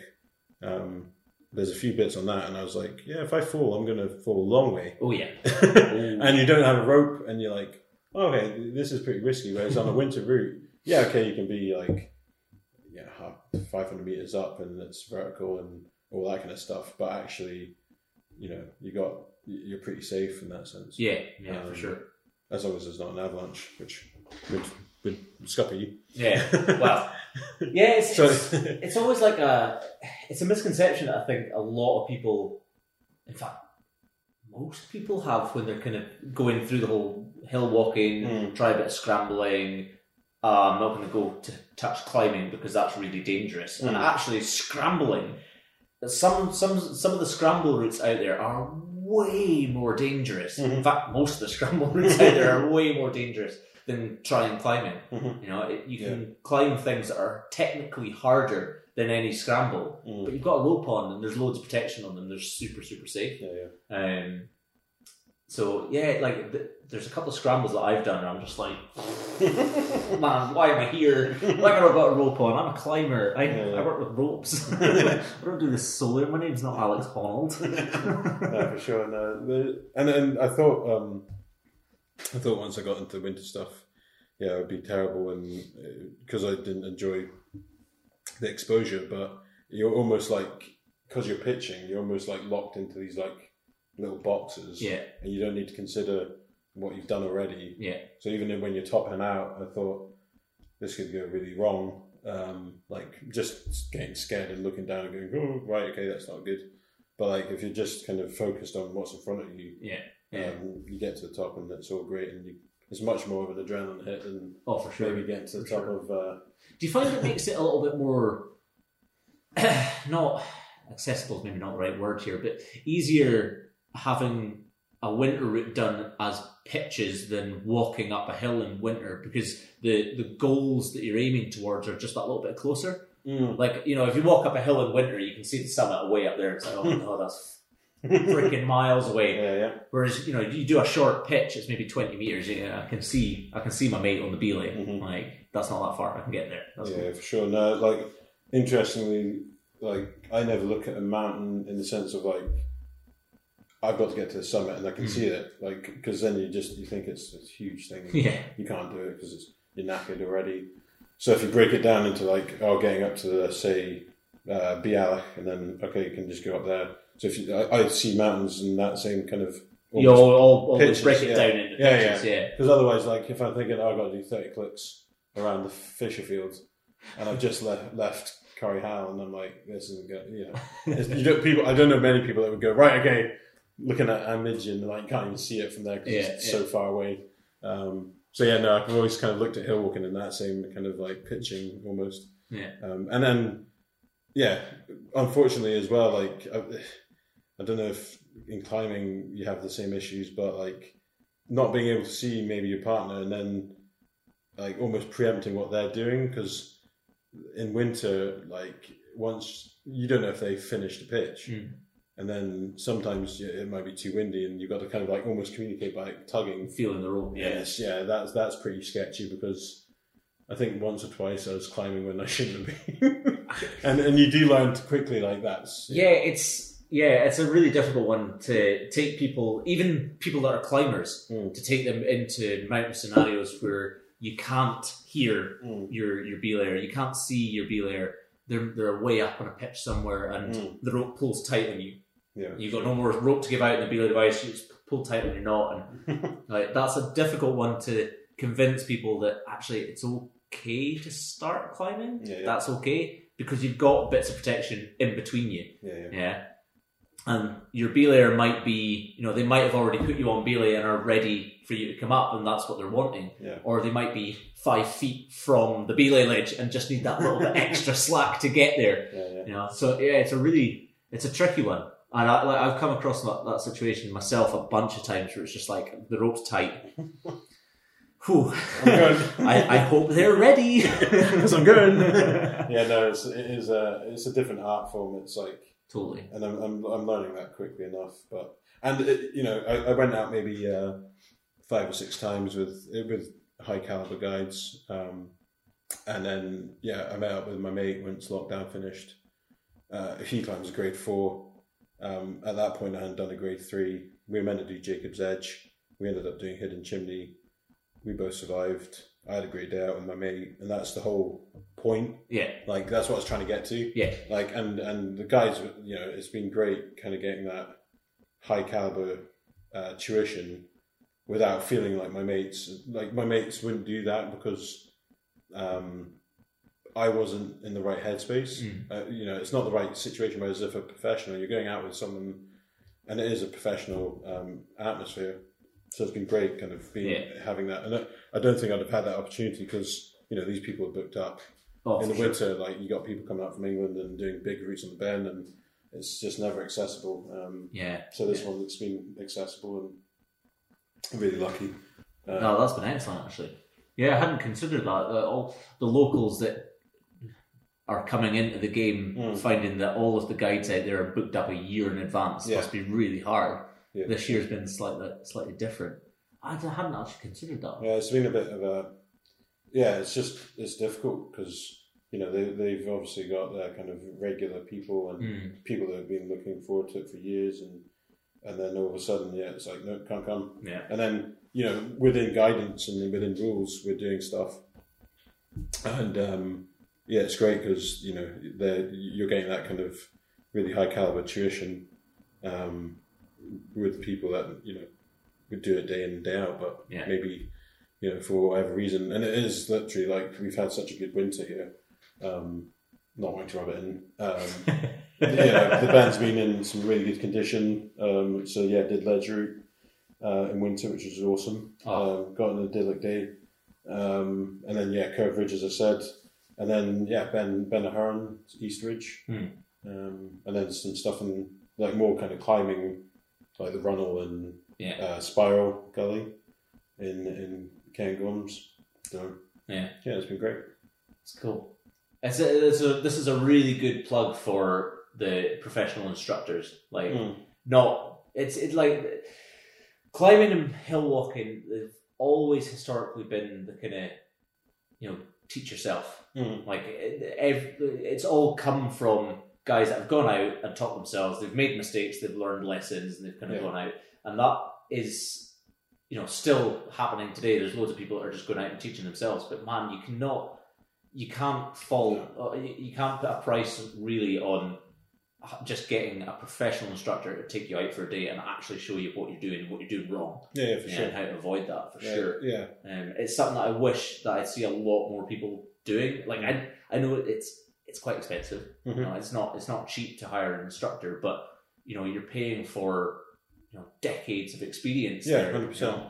Um, there's a few bits on that, and I was like, yeah, if I fall, I'm going to fall a long way. Oh yeah. and you don't have a rope, and you're like, okay, this is pretty risky. Whereas on a winter route, yeah, okay, you can be like, yeah, 500 meters up, and it's vertical and all that kind of stuff. But actually, you know, you got you're pretty safe in that sense. Yeah, yeah, Um, for sure. As long as there's not an avalanche, which would would scupper you. Yeah. Well, yeah, it's, it's, it's always like a it's a misconception that I think a lot of people, in fact, most people have when they're kind of going through the whole hill walking, Mm. try a bit of scrambling. Uh, I'm not going to go to touch climbing because that's really dangerous. And Mm. actually, scrambling, some some some of the scramble routes out there are way more dangerous. In Mhm. fact, most of the scramble routes out there are way more dangerous than trying climbing. Mhm. You know, it, you can climb things that are technically harder than any scramble, Mm. but you've got a rope on and there's loads of protection on them. They're super super safe. Yeah, yeah. Um, so yeah, like th- there's a couple of scrambles that I've done, and I'm just like, man, why am I here? Why have I got a rope on? I'm a climber. I, Yeah, yeah. I work with ropes. I don't do this solo. My name's not Alex Honnold. no, for sure. No, the, and then I thought, um, I thought once I got into winter stuff, yeah, it would be terrible, and because I didn't enjoy the exposure, but you're almost like because you're pitching, you're almost like locked into these like little boxes, yeah, and you don't need to consider what you've done already. yeah, So even when you're topping out, I thought this could go really wrong. Um, like just getting scared and looking down and going, oh, right, okay, that's not good. But like if you're just kind of focused on what's in front of you, yeah, yeah. um, you get to the top and it's all great, and you, it's much more of an adrenaline hit than oh, for sure. maybe getting to the For top sure. of. Uh, Do you find it makes it a little bit more not accessible is maybe not the right word here, but easier having a winter route done as pitches than walking up a hill in winter because the the goals that you're aiming towards are just that little bit closer. Like you know, if you walk up a hill in winter, you can see the summit way up there. It's like, oh no, that's freaking miles away. yeah, yeah, Whereas you know, you do a short pitch, it's maybe twenty meters. Yeah, I can see, I can see my mate on the belay. Mhm. Like that's not that far. I can get there. That's yeah, cool. for sure. No, like interestingly, like I never look at a mountain in the sense of like I've got to get to the summit and I can Mm. see it, like because then you just you think it's a huge thing. Yeah, you can't do it because you're knackered already. So if you break it down into like, oh, getting up to the say uh, bealach, and then okay, you can just go up there. So if you, I, I see mountains and that same kind of you all, all, break it yeah. down into Yeah. Yeah, because otherwise, like if I'm thinking, oh, I've got to do thirty clicks around the Fisherfields, and I've just left left Corrie Hallie, and I'm like, this isn't good. You know, you don't people. I don't know many people that would go right. Okay, looking at image and like you can't even see it from there because Yeah, it's yeah. so far away. Um, so yeah, no, I've always kind of looked at hill walking in that same kind of like pitching almost. yeah, Um, and then, yeah, unfortunately as well, like I, I don't know if in climbing you have the same issues, but like not being able to see maybe your partner and then like almost preempting what they're doing because in winter, like once you don't know if they finished a pitch. Mm. And then sometimes it might be too windy, and you've got to kind of like almost communicate by tugging. feeling the rope. Yeah, Yes, yeah, that's that's pretty sketchy because I think once or twice I was climbing when I shouldn't have been. and and you do learn quickly like that's yeah, it's yeah, it's a really difficult one to take people, even people that are climbers, Mm. to take them into mountain scenarios where you can't hear Mm. your your belayer, you can't see your belayer. They're they're way up on a pitch somewhere, and Mm. the rope pulls tight on you. Yeah You've got no more rope to give out in the belay device. You just pull tight on your knot, and like that's a difficult one to convince people that actually it's okay to start climbing. Yeah, yeah. That's okay because you've got bits of protection in between you. yeah yeah. And your belayer might be, you know, they might have already put you on belay and are ready for you to come up, and that's what they're wanting. Yeah. Or they might be five feet from the belay ledge and just need that little bit extra slack to get there. yeah yeah You know, so yeah, it's a really, it's a tricky one. And I, like, I've come across that, that situation myself a bunch of times where it's just like the rope's tight. Whew. I'm going. I, I hope they're ready. Because I'm going. yeah, no, it's, it is a it's a different art form. It's like, totally. and I'm I'm, I'm learning that quickly enough. But and it, you know, I, I went out maybe uh, five or six times with with high caliber guides, um, and then yeah, I met up with my mate once lockdown finished. Uh, he climbs grade four. Um, at that point, I hadn't done a grade three. We were meant to do Jacob's Edge. We ended up doing Hidden Chimney. We both survived. I had a great day out with my mate, and that's the whole point. Yeah. Like that's what I was trying to get to. Yeah. Like and and the guys, you know, it's been great, kind of getting that high caliber uh, tuition without feeling like my mates. Like my mates wouldn't do that because um, I wasn't in the right headspace. Mm. Uh, you know, it's not the right situation. Whereas if a professional, you're going out with someone, and it is a professional um, atmosphere. So it's been great, kind of being Yeah. having that. And I, don't think I'd have had that opportunity because you know these people are booked up Oh, in the sure. winter, like you got people coming up from England and doing big routes on the Ben, and it's just never accessible. Um, Yeah. so this Yeah. one that's been accessible and really lucky. Uh, No, that's been excellent actually. Yeah, I hadn't considered that. Uh, all the locals that are coming into the game, Mm. finding that all of the guides out there are booked up a year in advance, Yeah. must be really hard. Yeah. This year's been slightly slightly different. I hadn't actually considered that. Yeah, it's been a bit of a yeah. It's just it's difficult because you know they they've obviously got their kind of regular people and Mm. people that have been looking forward to it for years, and and then all of a sudden, yeah, it's like no, can't come. Yeah. And then you know within guidance and within rules, we're doing stuff, and um, yeah, it's great because you know you're getting that kind of really high caliber tuition um, with people that you know would do it day in and day out, but Yeah. maybe you know for whatever reason, and it is literally like we've had such a good winter here. Um, not wanting to rub it in. Um, yeah, the Ben's been in some really good condition. Um, so yeah, did ledge route uh, in winter, which was awesome. Oh. Um, got an idyllic day, um, and then yeah, Curve Ridge, as I said, and then yeah, Ben Ben Ahern, East Ridge, Hmm. um, and then some stuff in like more kind of climbing, like the Runnel and Yeah. uh, Spiral Gully in in Cairngorms. So Yeah. yeah, it's been great. It's cool. It's a, it's a, this is a really good plug for the professional instructors. Like, Mm. not it's it's like climbing and hill walking. They've always historically been the kind of you know teach yourself. Mm. Like it, it's all come from guys that have gone out and taught themselves. They've made mistakes. They've learned lessons, and they've kind of Yeah. gone out. And that is you know still happening today. There's loads of people that are just going out and teaching themselves. But man, you cannot. You can't fall. uh, You you can't put a price really on just getting a professional instructor to take you out for a day and actually show you what you're doing and what you're doing wrong Yeah, yeah, for yeah, sure. and how to avoid that for Yeah, sure. Yeah, Um, it's something that I wish that I see a lot more people doing. Like I, I know it's it's quite expensive. Mhm. You know, it's not it's not cheap to hire an instructor, but you know you're paying for you know decades of experience. Yeah, there, 100%. You, know.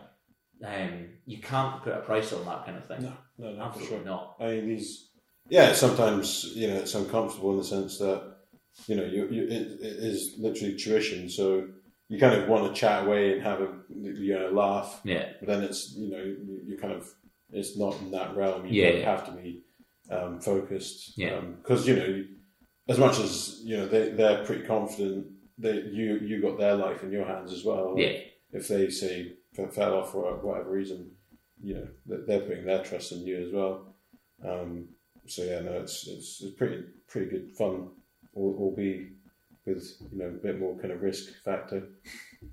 um, you can't put a price on that kind of thing. No, no, no, for Absolutely sure. not. I mean, these. Yeah, sometimes you know it's uncomfortable in the sense that you know you, you it, it is literally tuition, so you kind of want to chat away and have a you know laugh, Yeah, but then it's you know you, you kind of it's not in that realm. You Yeah, don't yeah. have to be um, focused, Yeah. because you know as much as you know they they're pretty confident that you you got their life in your hands as well. yeah, if they say fell off for whatever reason, you know, that they're putting their trust in you as well. Um, so yeah, no, it's it's, it's pretty pretty good fun. Will, will be with you know a bit more kind of risk factor.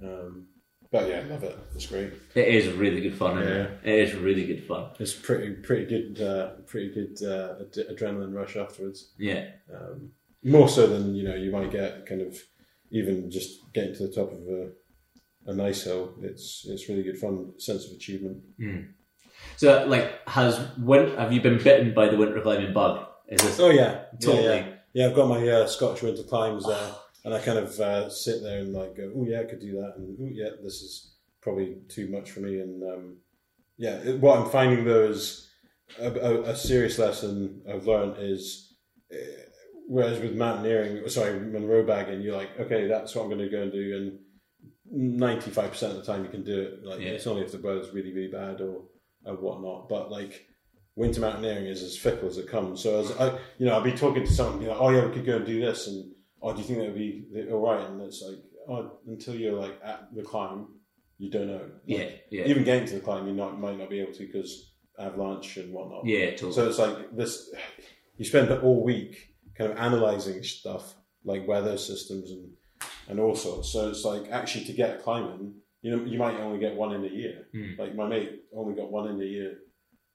Um, but yeah, I love it. It's great. It is really good fun. Yeah. it? it is really good fun. It's pretty pretty good uh, pretty good uh, ad- adrenaline rush afterwards. Yeah, Um, more so than you know you might get kind of even just getting to the top of a, a nice hill. It's it's really good fun, sense of achievement. So, like, has win- have you been bitten by the winter climbing bug? Is this Oh yeah, Totally. Yeah, yeah. Yeah, I've got my uh, Scottish winter climbs there, and I kind of uh, sit there and like go, oh yeah, I could do that, and oh yeah, this is probably too much for me. And um, yeah, it- what I'm finding though is a, a, a serious lesson I've learned is, uh, whereas with mountaineering, sorry, Munro bagging, you're like, okay, that's what I'm going to go and do, and 95 percent of the time you can do it. Like Yeah. it's only if the weather's really really bad or or whatnot, but like winter mountaineering is as fickle as it comes. So as I, you know, I'll be talking to someone, be like, oh yeah, we could go and do this, and oh, do you think that would be all right? And it's like, oh, until you're like at the climb, you don't know. Yeah, yeah, Even getting to the climb, you not, might not be able to because avalanche and whatnot. yeah, totally. So it's like this. You spend all week kind of analyzing stuff like weather systems and and all sorts. So it's like actually to get climbing, you know, you might only get one in a year. Mm. Like my mate only got one in a year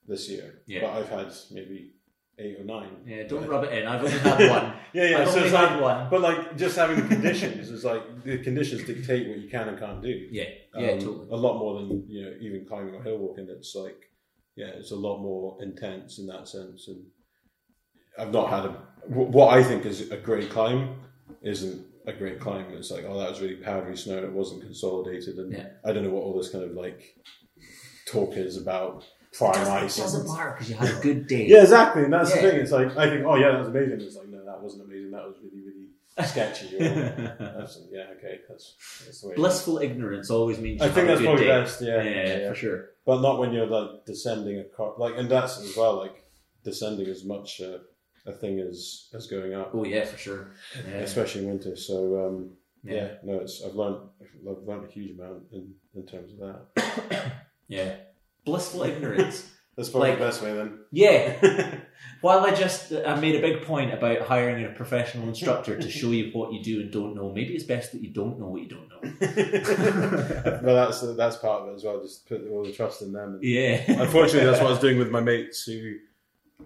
this year, Yeah. but I've had maybe eight or nine. yeah, don't Right. rub it in. I've only had one. Yeah, yeah. I've so only it's had like, one. but like just having the conditions is like the conditions dictate what you can and can't do. Yeah, yeah, Um, totally. A lot more than you know, even climbing or hill walking. It's like, yeah, it's a lot more intense in that sense. And I've not had a what I think is a great climb isn't a great climb. It's like, oh, that was really powdery snow. It wasn't consolidated, and Yeah. I don't know what all this kind of like talk is about prime It ice. doesn't matter because you had a good day. Yeah, exactly. And that's Yeah. the thing. It's like I think, oh yeah, that was amazing. It's like, no, that wasn't amazing. That was really, really sketchy. Or, yeah, okay, that's, that's the way. Blissful ignorance always means. I think that's a good probably day. best. Yeah, Yeah, for sure. But not when you're like descending a car. Like, and that's as well. Like descending as much uh, a thing as as going up, Oh yeah, for sure. Yeah. especially in winter. So um, yeah. Yeah. no, it's I've learned I've learned a huge amount in in terms of that. Yeah. Blissful ignorance. That's probably Like- the best way then. Yeah. While I just I made a big point about hiring a professional instructor to show you what you do and don't know, maybe it's best that you don't know what you don't know. well, that's that's part of it as well. Just put all the trust in them. And Yeah. Unfortunately, that's what I was doing with my mates who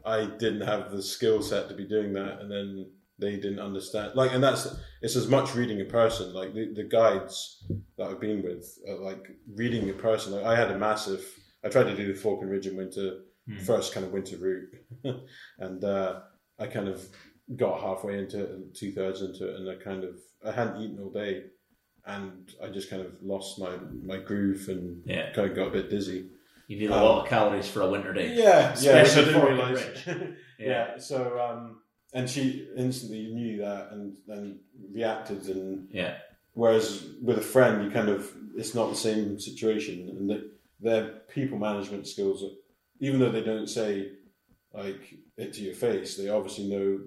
I didn't have the skill set to be doing that, and then they didn't understand. Like, and that's it's as much reading a person. Like the, the guides that I've been with, are like reading a person. Like I had a massive. I tried to do the Fiacaill Ridge in winter, Hmm. first kind of winter route, and uh, I kind of got halfway into it and two thirds into it, and I kind of I hadn't eaten all day. And I just kind of lost my, my groove and Yeah. kind of got a bit dizzy. You need a lot of calories for a winter day. Yeah, yeah, I didn't realise. Ridge. yeah. so um, and she instantly knew that and and reacted, and Yeah. whereas with a friend, you kind of it's not the same situation, and their people management skills, even though they don't say like it to your face, they obviously know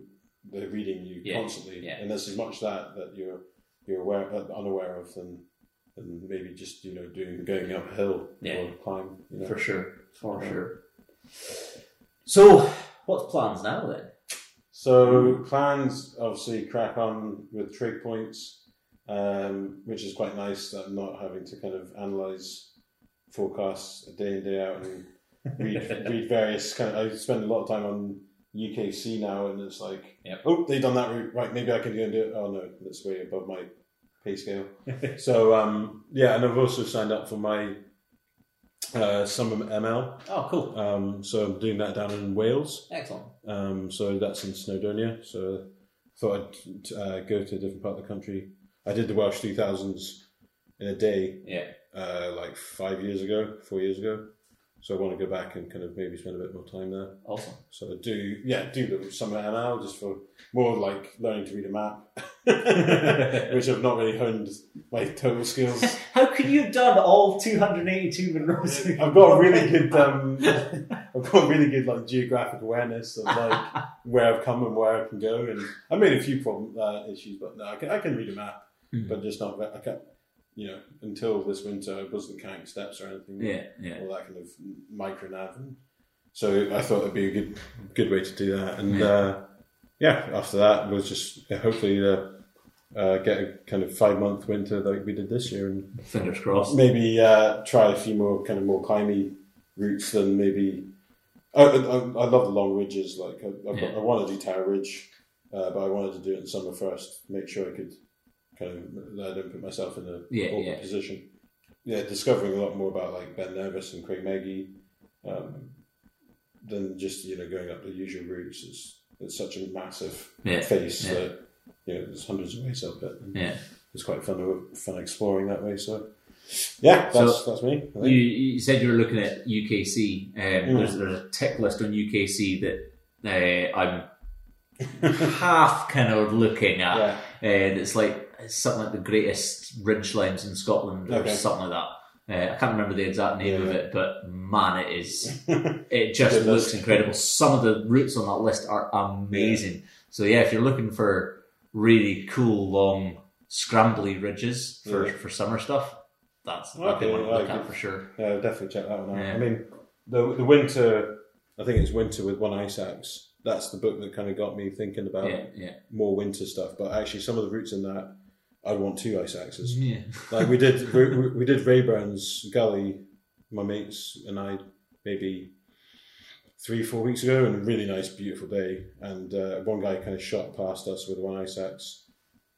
they're reading you Yeah, constantly, yeah. and there's as much that that you're you're aware uh, unaware of than. than maybe just you know doing going uphill Yeah. or climb. You know. For sure. For sure. So, what's plans now then? So plans obviously crack on with trig points, um, which is quite nice that I'm not having to kind of analyze forecasts a day in day out and read read various kind of. I spend a lot of time on UKC now, and it's like, Yep. oh, they've done that route, right? Maybe I can go and do it. Oh no, that's way above my pay scale. so um, yeah, and I've also signed up for my uh, summer ML. Oh, cool. Um, so I'm doing that down in Wales. Excellent. Um, so that's in Snowdonia. So thought I'd uh, go to a different part of the country. I did the Welsh 3000s in a day, Yeah. uh, like five years ago, four years ago. So I want to go back and kind of maybe spend a bit more time there. Awesome. So I do, yeah, do the summer ML just for more like learning to read a map, which I've not really honed my total skills. How could you have done all 282 Monroes? I've got a really good, um, I've got a really good like geographic awareness of like where I've come and where I can go, and I made a few problem uh, issues, but no, I can I can read a map, Mhm. but just not. I can't, you know, until this winter, I wasn't counting steps or anything. Yeah, yeah. all that kind of micro nav so I thought it'd be a good good way to do that. And Yeah. uh, yeah, after that was just hopefully uh, uh, get a kind of five month winter like we did this year, and Fingers crossed. maybe uh, try a few more kind of more climby routes than maybe. I, I, I love the long ridges. Like I, I, Yeah. I want to do Tower Ridge, uh, but I wanted to do it in summer first. Make sure I could kind of that I don't put myself in a Yeah, awkward yeah. position. Yeah, discovering a lot more about like Ben Nevis and Creag Meagaidh, um, than just you know going up the usual routes. It's it's such a massive Yeah, face yeah. that you know there's hundreds of ways up it. And Yeah. it's quite fun fun exploring that way. So yeah, that's So, that's me. You, you said you were looking at UKC. Um, Mm. there's, there's a tick list on UKC that uh, I'm half kind of looking at. yeah. and it's like it's something like the greatest ridge lines in Scotland or Okay. something like that. Uh, I can't remember the exact name Yeah, of it, but man, it is. It just looks incredible. Some of the routes on that list are amazing. So yeah, if you're looking for really cool, long, scrambly ridges for, Yeah. for summer stuff, that's a Okay, one to look at for sure. Yeah, definitely check that one out. Yeah. I mean, the the winter. I think it's winter with one ice axe. That's the book that kind of got me thinking about Yeah, yeah, more winter stuff. But actually, some of the routes in that, I'd want two ice axes. yeah. like we did, we, we did Raeburn's Gully, my mates and I, maybe three, four weeks ago, and a really nice, beautiful day. And uh, one guy kind of shot past us with one ice axe,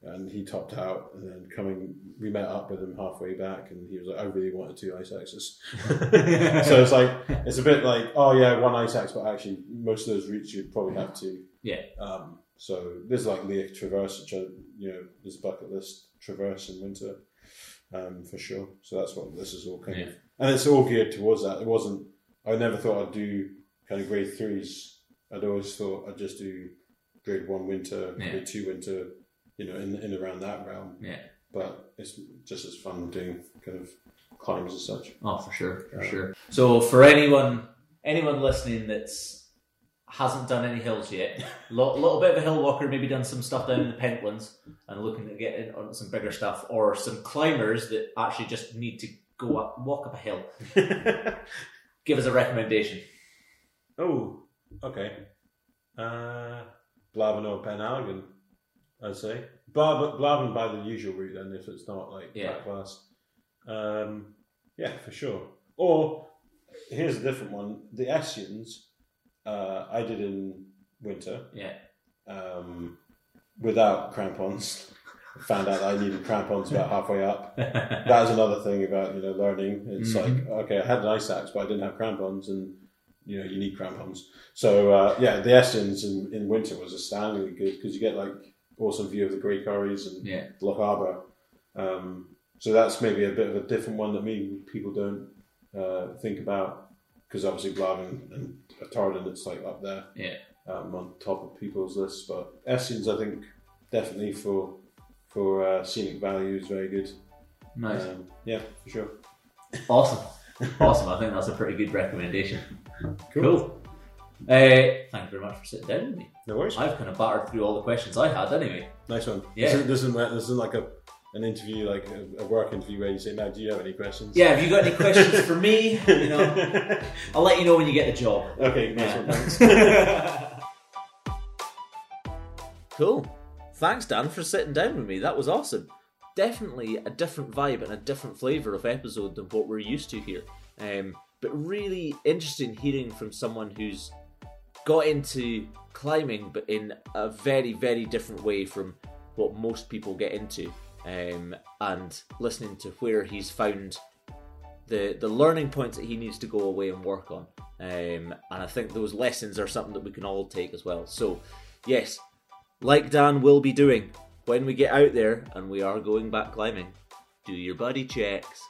and he topped out. And then coming, we met up with him halfway back, and he was like, "I really wanted two ice axes." so it's like it's a bit like, oh yeah, one ice axe, but actually most of those routes you'd probably have two. Yeah. Um, so there's like Leah Traverse, which I, you know, there's a bucket list Traverse in winter, um, for sure. So that's what this is all kind of, and it's all geared towards that. It wasn't. I never thought I'd do kind of grade threes. I'd always thought I'd just do grade one winter, Yeah. grade two winter, you know, in in around that realm. Yeah. But it's just as fun doing kind of climbs as such. Oh, for sure, for Yeah. sure. So for anyone anyone listening that's hasn't done any hills yet, a little bit of a hill walker, maybe done some stuff down in the Pentlands and looking to get in on some bigger stuff, or some climbers that actually just need to go up, walk up a hill. Give us a recommendation. Oh, okay. Uh, Blaven or Penhagen, I'd say. Blaven, Blaven by the usual route then, if it's not like Yeah. Clach Glas. Um, yeah, for sure. Or here's a different one: the Easains. Uh, I did in winter Yeah, um, without crampons. Found out that I needed crampons about halfway up. That was another thing about you know learning. It's Mhm. like okay, I had an ice axe, but I didn't have crampons, and you know you need crampons. So uh, yeah, the Easains in, in winter was astoundingly good because you get like awesome view of the Grey Corries and yeah, Loch Arbor. Um, so that's maybe a bit of a different one that maybe people don't uh, think about because obviously Blaven and Tardin it's like up there yeah. um, on top of people's lists. But Easains, I think, definitely for for uh, scenic value is very good. Nice, Um, yeah, for sure. awesome, awesome. I think that's a pretty good recommendation. Cool. Uh, thank you very much for sitting down with me. No worries. I've kind of battered through all the questions I had anyway. Nice one. Yeah. This isn't, this isn't like a an interview, like a, a work interview where you say, "Now, do you have any questions?" Yeah, have you got any questions for me? You know, I'll let you know when you get the job. okay. Nice one. Thanks. Cool. Thanks, Dan, for sitting down with me. That was awesome. Definitely a different vibe and a different flavour of episode than what we're used to here. Um, but really interesting hearing from someone who's got into climbing, but in a very, very different way from what most people get into. Um, and listening to where he's found the the learning points that he needs to go away and work on. Um, and I think those lessons are something that we can all take as well. So, yes, like Dan will be doing when we get out there and we are going back climbing, do your buddy checks.